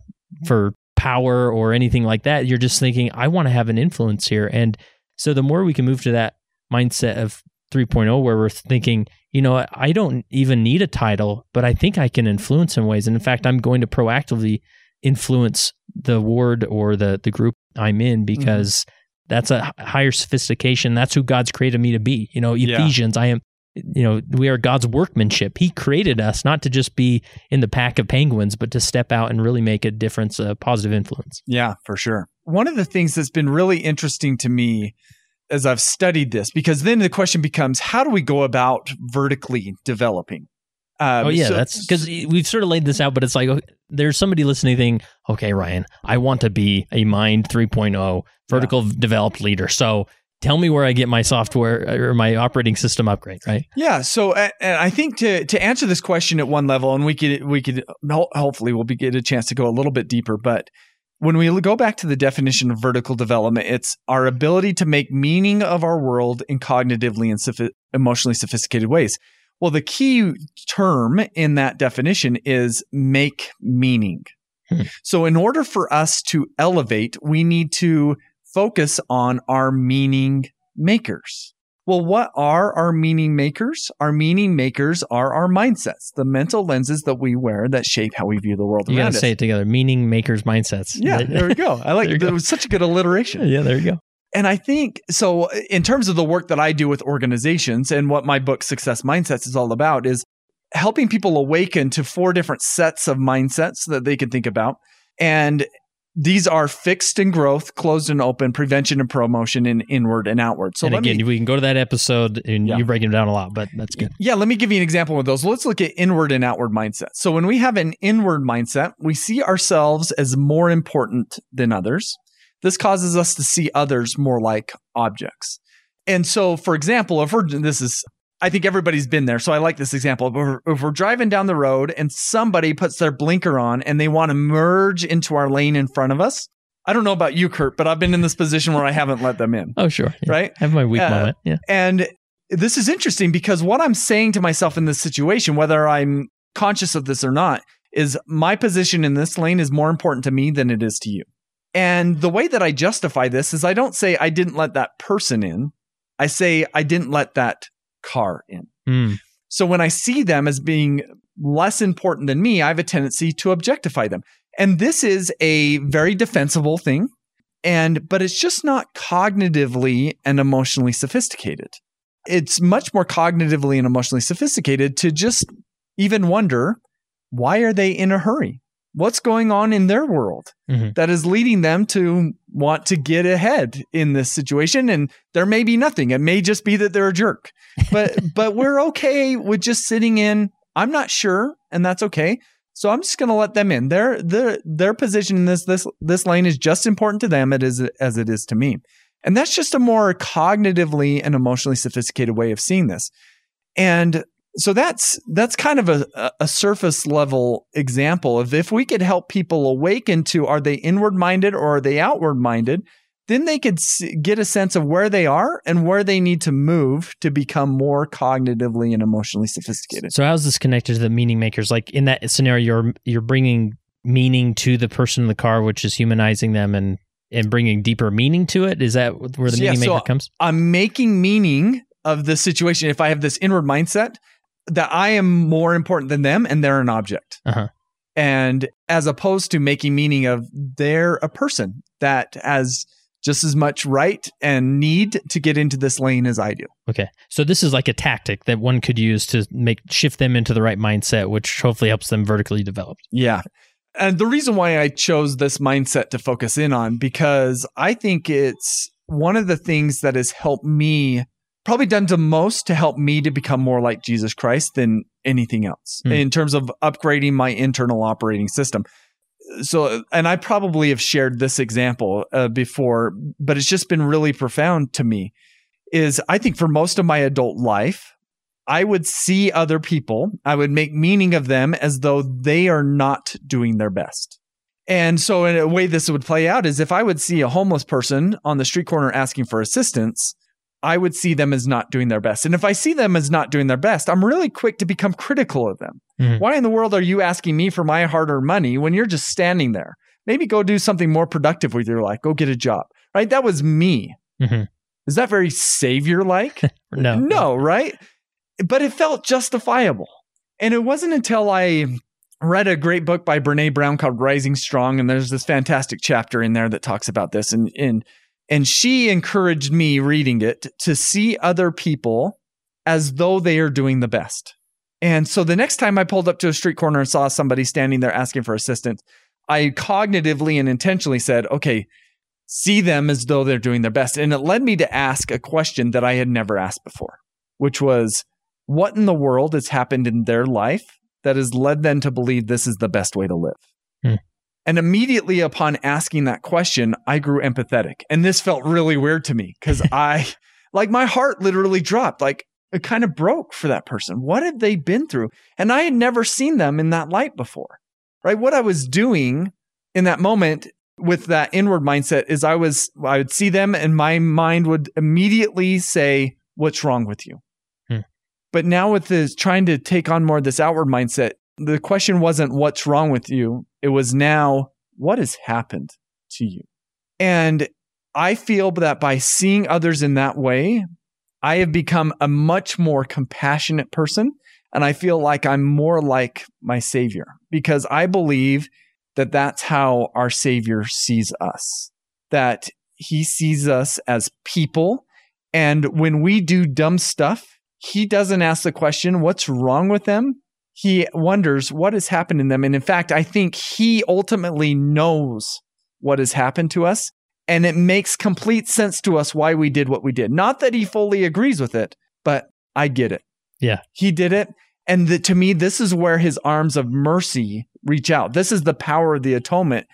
for power or anything like that. You're just thinking, I want to have an influence here. And so the more we can move to that mindset of 3.0, where we're thinking, you know, I don't even need a title, but I think I can influence in ways. And in fact, I'm going to proactively influence the ward or the, the group I'm in mm-hmm. because that's a higher sophistication. That's who God's created me to be. You know, Yeah. Ephesians, I am, you know, we are God's workmanship. He created us not to just be in the pack of penguins, but to step out and really make a difference, a positive influence. Yeah, for sure. One of the things that's been really interesting to me as I've studied this, because then the question becomes, how do we go about vertically developing? Um, oh yeah, so- that's because we've sort of laid this out, but it's like okay, there's somebody listening, thinking, okay, Ryan, I want to be a Mind 3.0 vertical developed leader. So tell me where I get my software or my operating system upgrade, right? Yeah. So, and I think to to answer this question at one level, and we could we could hopefully we'll be, get a chance to go a little bit deeper. But when we go back to the definition of vertical development, it's our ability to make meaning of our world in cognitively and sophi- emotionally sophisticated ways. Well, the key term in that definition is make meaning. Hmm. So, in order for us to elevate, we need to focus on our meaning makers. Well, what are our meaning makers? Our meaning makers are our mindsets, the mental lenses that we wear that shape how we view the world You around us. say it together. Meaning makers mindsets. Yeah, there we go. I like it. It was such a good alliteration. yeah, there you go. And I think so, in terms of the work that I do with organizations and what my book, Success Mindsets, is all about, is helping people awaken to four different sets of mindsets that they can think about. And these are fixed and growth, closed and open, prevention and promotion, and inward and outward. So and again, me, we can go to that episode and Yeah. you break them down a lot, but that's good. yeah, let me give you an example of those. Let's look at inward and outward mindset. So when we have an inward mindset, we see ourselves as more important than others. This causes us to see others more like objects. And so, for example, if we're this is, I think everybody's been there. So I like this example. If we're, if we're driving down the road and somebody puts their blinker on and they want to merge into our lane in front of us, I don't know about you, Kurt, but I've been in this position where I haven't let them in. Oh, sure. Yeah. Right? Have my weak Uh, moment. Yeah. And this is interesting because what I'm saying to myself in this situation, whether I'm conscious of this or not, is my position in this lane is more important to me than it is to you. And the way that I justify this is I don't say I didn't let that person in. I say I didn't let that car in. Mm. So when I see them as being less important than me, I have a tendency to objectify them. And this is a very defensible thing. And but it's just not cognitively and emotionally sophisticated. It's much more cognitively and emotionally sophisticated to just even wonder why are they in a hurry? What's going on in their world Mhm. that is leading them to want to get ahead in this situation? And there may be nothing. It may just be that they're a jerk. But but we're okay with just sitting in. I'm not sure, and that's okay. So I'm just going to let them in. Their their their position in this this this lane is just important to them it is as it is to me. And that's just a more cognitively and emotionally sophisticated way of seeing this. And so that's that's kind of a, a- surface level example of if we could help people awaken to are they inward minded or are they outward minded, then they could get a sense of where they are and where they need to move to become more cognitively and emotionally sophisticated. So how's this connected to the meaning makers? Like in that scenario, you're you're bringing meaning to the person in the car, which is humanizing them and and bringing deeper meaning to it. Is that where the Yeah, meaning so maker comes? I'm making meaning of the situation. If I have this inward mindset that I am more important than them and they're an object. Uh-huh. And as opposed to making meaning of they're a person that has just as much right and need to get into this lane as I do. Okay, so this is like a tactic that one could use to make shift them into the right mindset, which hopefully helps them vertically develop. Yeah. And the reason why I chose this mindset to focus in on, because I think it's one of the things that has helped me, probably done the most to help me to become more like Jesus Christ than anything else Hmm. in terms of upgrading my internal operating system. So, and I probably have shared this example uh, before, but it's just been really profound to me. Is I think for most of my adult life, I would see other people, I would make meaning of them as though they are not doing their best. And so, in a way, this would play out is if I would see a homeless person on the street corner asking for assistance, I would see them as not doing their best. And if I see them as not doing their best, I'm really quick to become critical of them. Mhm. Why in the world are you asking me for my hard earned money when you're just standing there? Maybe go do something more productive with your life. Go get a job, right? That was me. Mhm. Is that very savior like? No, No, right? But it felt justifiable. And it wasn't until I read a great book by Brene Brown called Rising Strong, and there's this fantastic chapter in there that talks about this. And and and she encouraged me reading it to see other people as though they are doing the best. And so the next time I pulled up to a street corner and saw somebody standing there asking for assistance, I cognitively and intentionally said, okay, see them as though they're doing their best. And it led me to ask a question that I had never asked before, which was, what in the world has happened in their life that has led them to believe this is the best way to live? Hmm. And immediately upon asking that question, I grew empathetic. And this felt really weird to me because I, like, my heart literally dropped. Like, it kind of broke for that person. What have they been through? And I had never seen them in that light before, right? What I was doing in that moment with that inward mindset is I was, I would see them and my mind would immediately say, What's wrong with you? Hmm. But now with this trying to take on more of this outward mindset, the question wasn't what's wrong with you. It was now what has happened to you. And I feel that by seeing others in that way, I have become a much more compassionate person. And I feel like I'm more like my Savior because I believe that that's how our Savior sees us, that He sees us as people. And when we do dumb stuff, He doesn't ask the question, what's wrong with them? He wonders what has happened in them. And in fact, I think He ultimately knows what has happened to us and it makes complete sense to us why we did what we did. Not that he fully agrees with it, but I get it. Yeah. He did it. And the, to me, this is where his arms of mercy reach out. This is the power of the atonement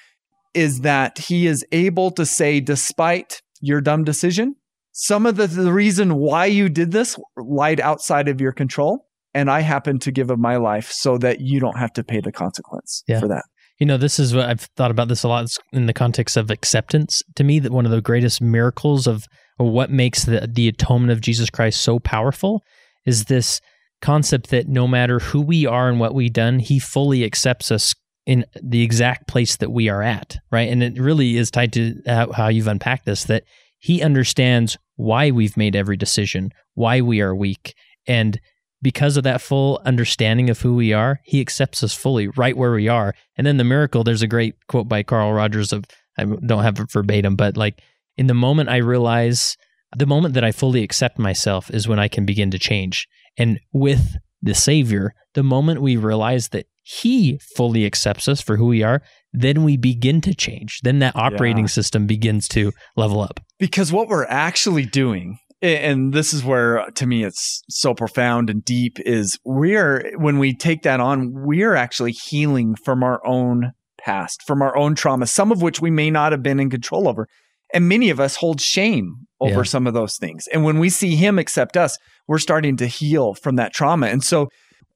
is that he is able to say, despite your dumb decision, some of the, the reason why you did this lied outside of your control. And I happen to give of my life so that you don't have to pay the consequence yeah. for that. You know, this is what I've thought about this a lot in the context of acceptance. To me, that one of the greatest miracles of what makes the, the atonement of Jesus Christ so powerful is this concept that no matter who we are and what we've done, he fully accepts us in the exact place that we are at, right? And it really is tied to how you've unpacked this that he understands why we've made every decision, why we are weak, and because of that full understanding of who we are, he accepts us fully right where we are. And then the miracle, there's a great quote by Carl Rogers of, I don't have it verbatim, but like in the moment I realize, the moment that I fully accept myself is when I can begin to change. And with the Savior, the moment we realize that He fully accepts us for who we are, then we begin to change. Then that operating yeah. system begins to level up. Because what we're actually doing and this is where uh, to me it's so profound and deep is we're when we take that on we're actually healing from our own past from our own trauma some of which we may not have been in control over. And many of us hold shame over yeah. some of those things. And when we see him accept us we're starting to heal from that trauma. And so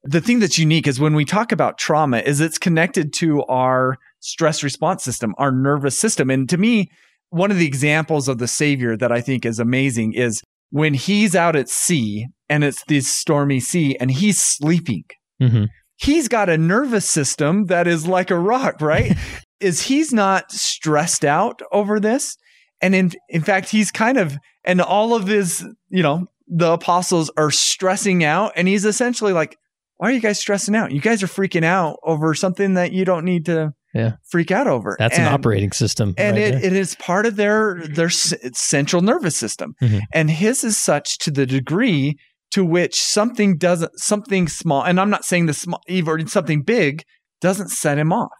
the thing that's unique is when we talk about trauma is it's connected to our stress response system our nervous system. And to me one of the examples of the savior that I think is amazing is when he's out at sea and it's this stormy sea and he's sleeping. Mm-hmm. He's got a nervous system that is like a rock, right? is he's not stressed out over this. And in in fact, he's kind of and all of his, you know, the apostles are stressing out and he's essentially like, why are you guys stressing out? You guys are freaking out over something that you don't need to yeah. freak out over. That's and, an operating system, and right it, it is part of their their central nervous system. Mm-hmm. And his is such to the degree to which something doesn't something small, and I'm not saying the small even something big doesn't set him off,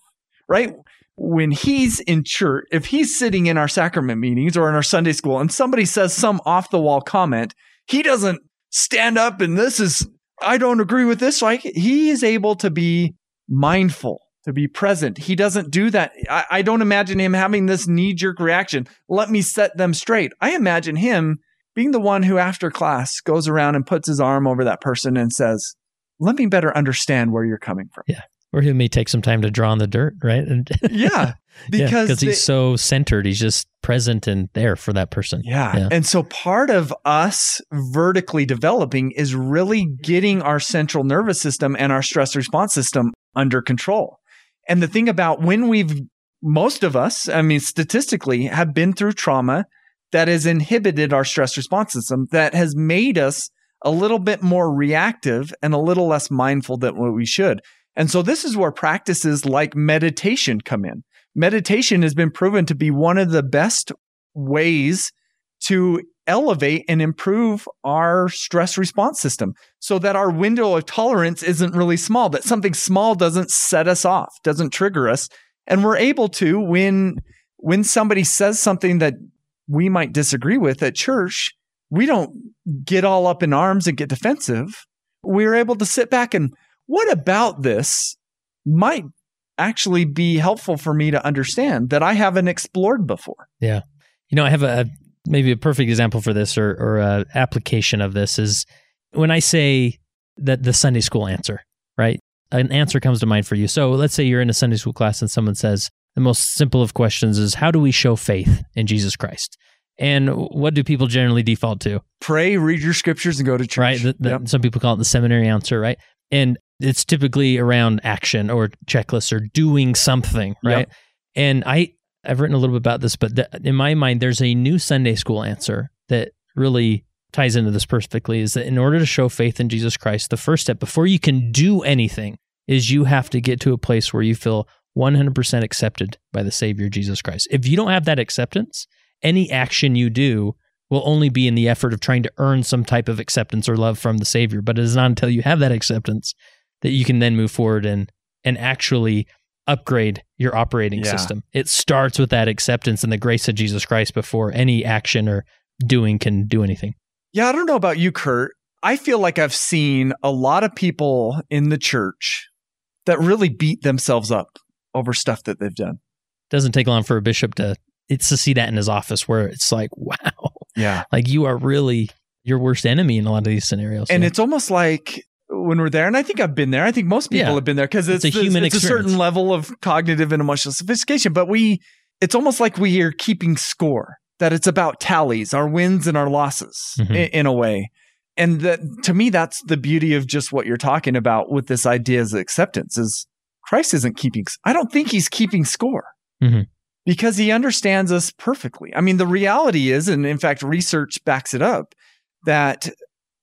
right? When he's in church, if he's sitting in our sacrament meetings or in our Sunday school, and somebody says some off the wall comment, he doesn't stand up and this is I don't agree with this. Like he is able to be mindful to be present. He doesn't do that. I, I don't imagine him having this knee jerk reaction. Let me set them straight. I imagine him being the one who, after class, goes around and puts his arm over that person and says, Let me better understand where you're coming from. Yeah. Or he may take some time to draw on the dirt, right? And yeah. Because yeah, he's so centered. He's just present and there for that person. Yeah. yeah. And so part of us vertically developing is really getting our central nervous system and our stress response system under control. And the thing about when we've, most of us, I mean, statistically, have been through trauma that has inhibited our stress response system, that has made us a little bit more reactive and a little less mindful than what we should. And so this is where practices like meditation come in. Meditation has been proven to be one of the best ways to elevate and improve our stress response system so that our window of tolerance isn't really small, that something small doesn't set us off, doesn't trigger us. And we're able to, when, when somebody says something that we might disagree with at church, we don't get all up in arms and get defensive. We're able to sit back and what about this might actually be helpful for me to understand that I haven't explored before. Yeah. You know, I have a maybe a perfect example for this or, or a application of this is when I say that the Sunday school answer, right? An answer comes to mind for you. So let's say you're in a Sunday school class and someone says, the most simple of questions is, how do we show faith in Jesus Christ? And what do people generally default to? Pray, read your scriptures, and go to church. Right. The, the, Yep. Some people call it the seminary answer, right? And it's typically around action or checklists or doing something, right? Yep. And I, I've written a little bit about this, but th- in my mind, there's a new Sunday school answer that really ties into this perfectly is that in order to show faith in Jesus Christ, the first step before you can do anything is you have to get to a place where you feel 100% accepted by the Savior Jesus Christ. If you don't have that acceptance, any action you do will only be in the effort of trying to earn some type of acceptance or love from the Savior. But it is not until you have that acceptance that you can then move forward and and actually upgrade your operating Yeah. system. It starts with that acceptance and the grace of Jesus Christ before any action or doing can do anything. Yeah, I don't know about you, Kurt. I feel like I've seen a lot of people in the church that really beat themselves up over stuff that they've done. doesn't take long for a bishop to it's to see that in his office where it's like, wow, Yeah. like you are really your worst enemy in a lot of these scenarios. And Yeah. it's almost like when we're there, and I think I've been there. I think most people Yeah. have been there because it's, It's a human it's a certain level of cognitive and emotional sophistication. But we, it's almost like we are keeping score. That it's about tallies, our wins and our losses, Mhm. in, in a way. And that to me, that's the beauty of just what you're talking about with this idea of acceptance. Is Christ isn't keeping? I don't think he's keeping score. Mhm. Because he understands us perfectly. I mean, the reality is, and in fact, research backs it up, that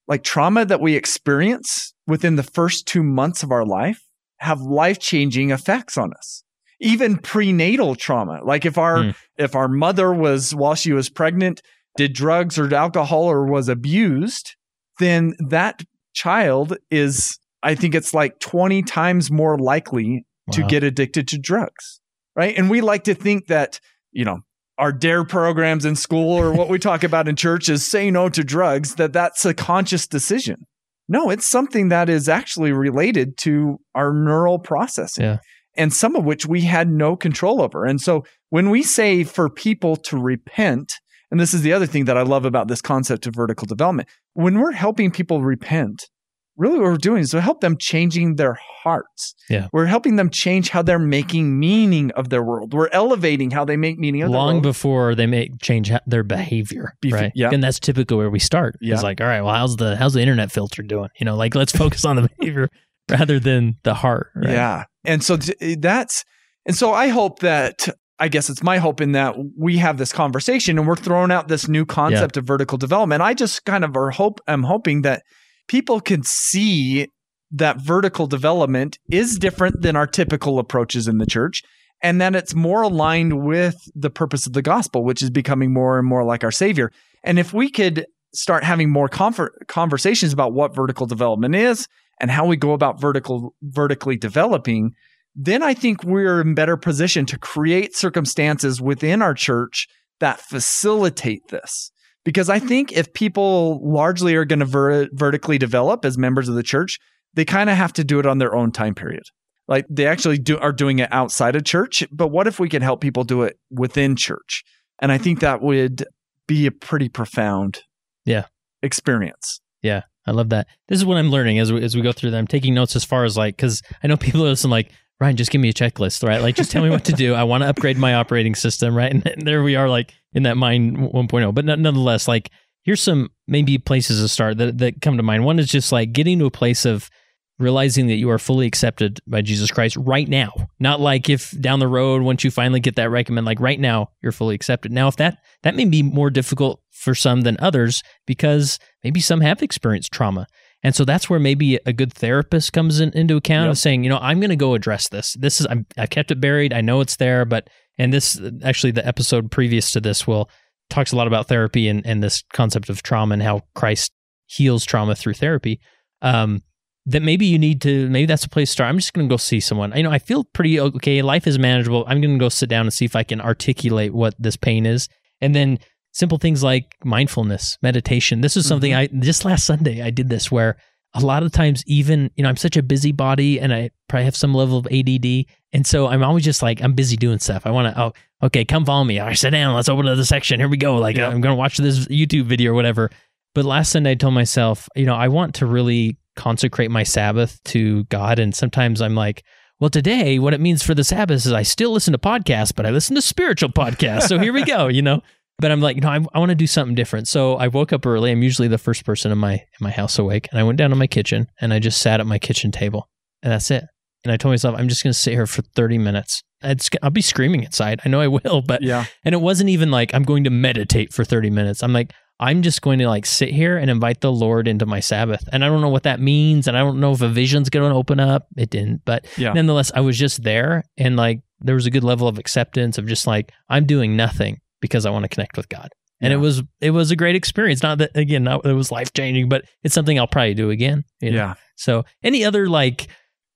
like trauma that we experience within the first two months of our life have life changing effects on us. Even prenatal trauma, like if our Mm. if our mother was while she was pregnant did drugs or alcohol or was abused, then that child is I think it's like 20 times more likely to get addicted to drugs. Right? And we like to think that, you know, our dare programs in school or what we talk about in church is say no to drugs that that's a conscious decision no it's something that is actually related to our neural processing Yeah. and some of which we had no control over and so when we say for people to repent and this is the other thing that i love about this concept of vertical development when we're helping people repent really what we're doing is we help them changing their hearts Yeah. we're helping them change how they're making meaning of their world we're elevating how they make meaning of their long before they make change their behavior, Bef- right? yeah. and that's typically where we start. Yeah. It's like, all right, well, how's the how's the internet filter doing? You know, like let's focus on the behavior rather than the heart. Right? Yeah. And so eh, that's, and so I hope that, I guess it's my hope in that we have this conversation and we're throwing out this new concept of vertical development. I just kind of are hope, I'm hoping that people can see that vertical development is different than our typical approaches in the church and that it's more aligned with the purpose of the gospel, which is becoming more and more like our savior. And if we could start having more conversations about what vertical development is and how we go about vertical vertically developing, then I think we're in better position to create circumstances within our church that facilitate this. Because I think if people largely are going to ver- vertically develop as members of the church, they kind of have to do it on their own time period. Like they actually do are doing it outside of church, but what if we can help people do it within church? And I think that would be a pretty profound Yeah. experience. Yeah, I love that. This is what I'm learning as we, as we go through them. I'm taking notes as far as like because I know people listen like Ryan, just give me a checklist, right? Like just tell me what to do. I want to upgrade my operating system, right? And, and there we are, like in that mind 1.0. But no- nonetheless, like here's some maybe places to start that that come to mind. One is just like getting to a place of realizing that you are fully accepted by Jesus Christ right now. Not like if down the road once you finally get that recommend like right now you're fully accepted. Now if that that may be more difficult for some than others because maybe some have experienced trauma. And so that's where maybe a good therapist comes in, into account Yep. of saying, you know, I'm going to go address this. This is I'm, I kept it buried. I know it's there, but and this actually the episode previous to this will talks a lot about therapy and and this concept of trauma and how Christ heals trauma through therapy. Um, that maybe you need to maybe that's a place to start. I'm just going to go see someone. You know, I feel pretty okay. Life is manageable. I'm going to go sit down and see if I can articulate what this pain is, and then simple things like mindfulness, meditation. This is something mm-hmm. I just last Sunday I did this where a lot of times even you know I'm such a busybody and I probably have some level of ADD, and so I'm always just like I'm busy doing stuff. I want to oh okay come follow me. All right, sit down. Let's open to the section. Here we go. Like. I'm going to watch this YouTube video or whatever. But last Sunday I told myself, you know, I want to really consecrate my Sabbath to God, and sometimes I'm like. Well, today, what it means for the Sabbath is I still listen to podcasts, but I listen to spiritual podcasts. So here we go, you know? But I'm like, no, I, I want to do something different. So I woke up early. I'm usually the first person in my in my house awake, and I went down to my kitchen and I just sat at my kitchen table, and that's it. And I told myself, I'm just going to sit here for 30 minutes. It's, I'll be screaming inside. I know I will, but Yeah. and it wasn't even like I'm going to meditate for 30 minutes. I'm like, I'm just going to like sit here and invite the Lord into my Sabbath. And I don't know what that means. And I don't know if a vision's going to open up. It didn't. But Yeah. nonetheless, I was just there. And like, there was a good level of acceptance of just like, I'm doing nothing because I want to connect with God. And it was, it was a great experience. Not that, again, not, it was life changing, but it's something I'll probably do again. you know? Yeah. So, any other like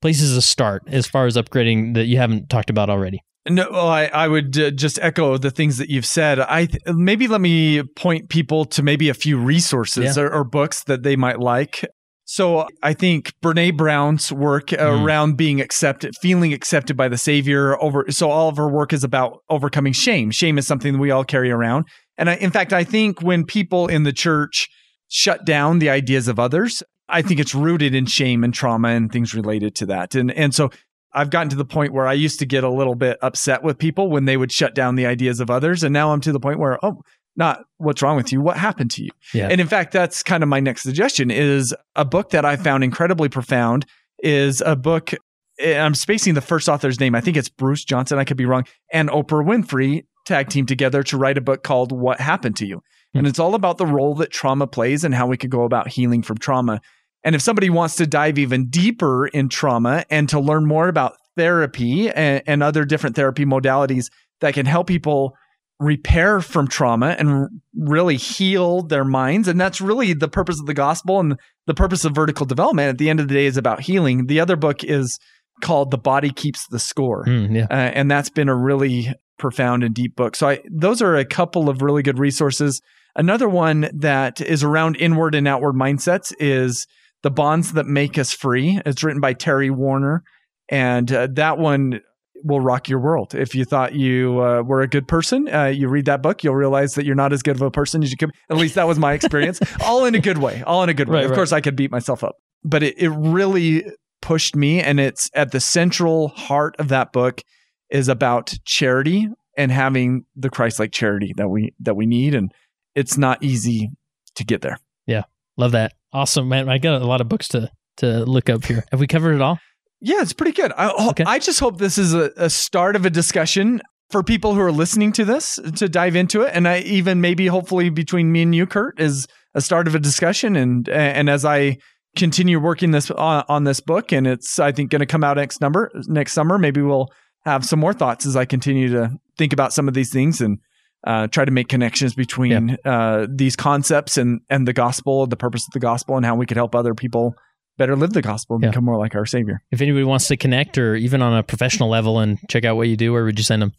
places to start as far as upgrading that you haven't talked about already? No, well, I, I would uh, just echo the things that you've said. I th- maybe let me point people to maybe a few resources Yeah. or, or books that they might like. So I think Brene Brown's work Mm. around being accepted, feeling accepted by the Savior. Over so all of her work is about overcoming shame. Shame is something that we all carry around, and I, in fact, I think when people in the church shut down the ideas of others, I think it's rooted in shame and trauma and things related to that. And and so I've gotten to the point where I used to get a little bit upset with people when they would shut down the ideas of others. And now I'm to the point where, oh, not what's wrong with you? What happened to you? Yeah. And in fact, that's kind of my next suggestion is a book that I found incredibly profound is a book. eh, I'm spacing the first author's name. I think it's Bruce Johnson. I could be wrong. And Oprah Winfrey tag team together to write a book called What Happened to You. And it's all about the role that trauma plays and how we could go about healing from trauma. And if somebody wants to dive even deeper in trauma and to learn more about therapy and, and other different therapy modalities that can help people repair from trauma and really heal their minds, and that's really the purpose of the gospel and the purpose of vertical development at the end of the day is about healing. The other book is called The Body Keeps the Score. Mm, yeah. Uh, and that's been a really profound and deep book. So I, those are a couple of really good resources. Another one that is around inward and outward mindsets is The Bonds That Make Us Free. It's written by Terry Warner. And uh, that one will rock your world. If you thought you uh, were a good person, uh, you read that book, you'll realize that you're not as good of a person as you could. At least that was my experience. all in a good way. All in a good way. Right, of right. course, I could beat myself up, but it, it really pushed me. And it's at the central heart of that book is about charity and having the Christ-like charity that we that we need. And it's not easy to get there. Yeah, love that. Awesome, man. I got a lot of books to to look up here. Have we covered it all? Yeah, it's pretty good. I, oh, Okay. I just hope this is a, a start of a discussion for people who are listening to this to dive into it. And I even maybe hopefully between me and you, Kurt, is a start of a discussion. And and as I continue working this on, on this book, and it's I think going to come out next number next summer, maybe we'll have some more thoughts as I continue to think about some of these things and uh, try to make connections between uh, these concepts and and the gospel, the purpose of the gospel, and how we could help other people better live the gospel and Yeah. become more like our Savior. If anybody wants to connect or even on a professional level and check out what you do, where would you send them?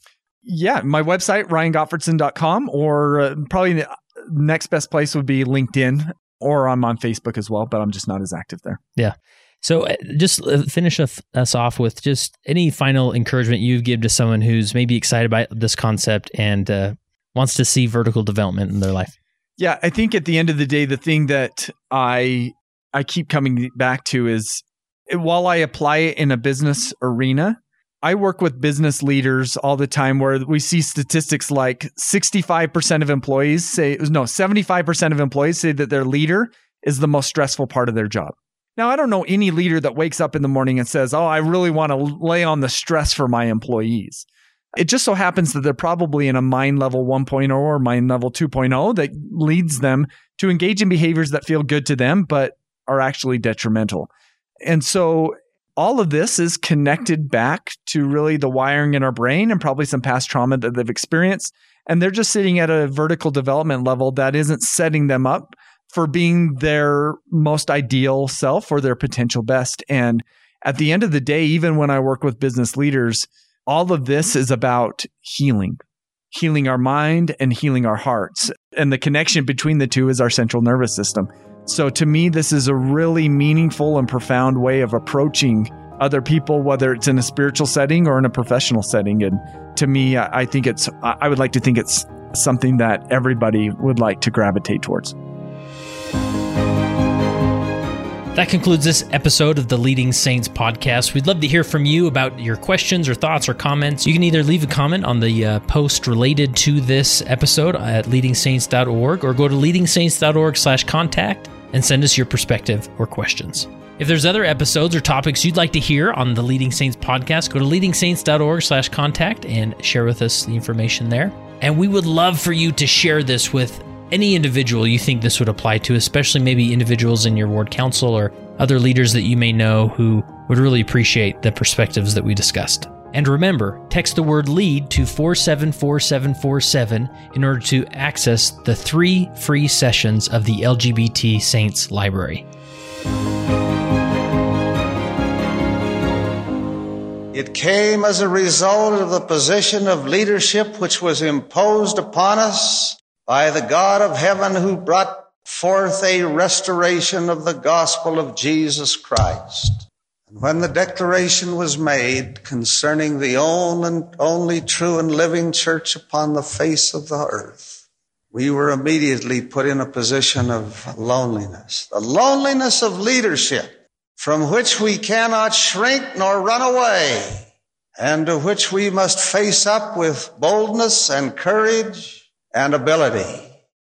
yeah, my website, ryangottfredson.com, or uh, probably the next best place would be LinkedIn, or I'm on Facebook as well, but I'm just not as active there. Yeah. So, uh, just uh, finish us us off with just any final encouragement you give to someone who's maybe excited about this concept and uh, wants to see vertical development in their life. Yeah, I think at the end of the day, the thing that I I keep coming back to is while I apply it in a business arena, I work with business leaders all the time where we see statistics like 65% of employees say no, 75% of employees say that their leader is the most stressful part of their job. Now, I don't know any leader that wakes up in the morning and says, "Oh, I really want to lay on the stress for my employees." It just so happens that they're probably in a mind level 1.0 or mind level 2.0 that leads them to engage in behaviors that feel good to them, but are actually detrimental. And so all of this is connected back to really the wiring in our brain and probably some past trauma that they've experienced. And they're just sitting at a vertical development level that isn't setting them up for being their most ideal self or their potential best. And at the end of the day, even when I work with business leaders, all of this is about healing, healing our mind and healing our hearts. And the connection between the two is our central nervous system. So to me, this is a really meaningful and profound way of approaching other people, whether it's in a spiritual setting or in a professional setting. And to me, I think it's, I would like to think it's something that everybody would like to gravitate towards. That concludes this episode of the Leading Saints podcast. We'd love to hear from you about your questions or thoughts or comments. You can either leave a comment on the uh, post related to this episode at leadingsaints.org or go to leadingsaints.org slash contact and send us your perspective or questions. If there's other episodes or topics you'd like to hear on the Leading Saints podcast, go to leadingsaints.org slash contact and share with us the information there. And we would love for you to share this with any individual you think this would apply to, especially maybe individuals in your ward council or other leaders that you may know who would really appreciate the perspectives that we discussed. And remember, text the word LEAD to 474747 in order to access the three free sessions of the LGBT Saints Library. It came as a result of the position of leadership which was imposed upon us by the God of heaven who brought forth a restoration of the gospel of Jesus Christ. And when the declaration was made concerning the only true and living church upon the face of the earth, we were immediately put in a position of loneliness, the loneliness of leadership from which we cannot shrink nor run away and to which we must face up with boldness and courage and ability.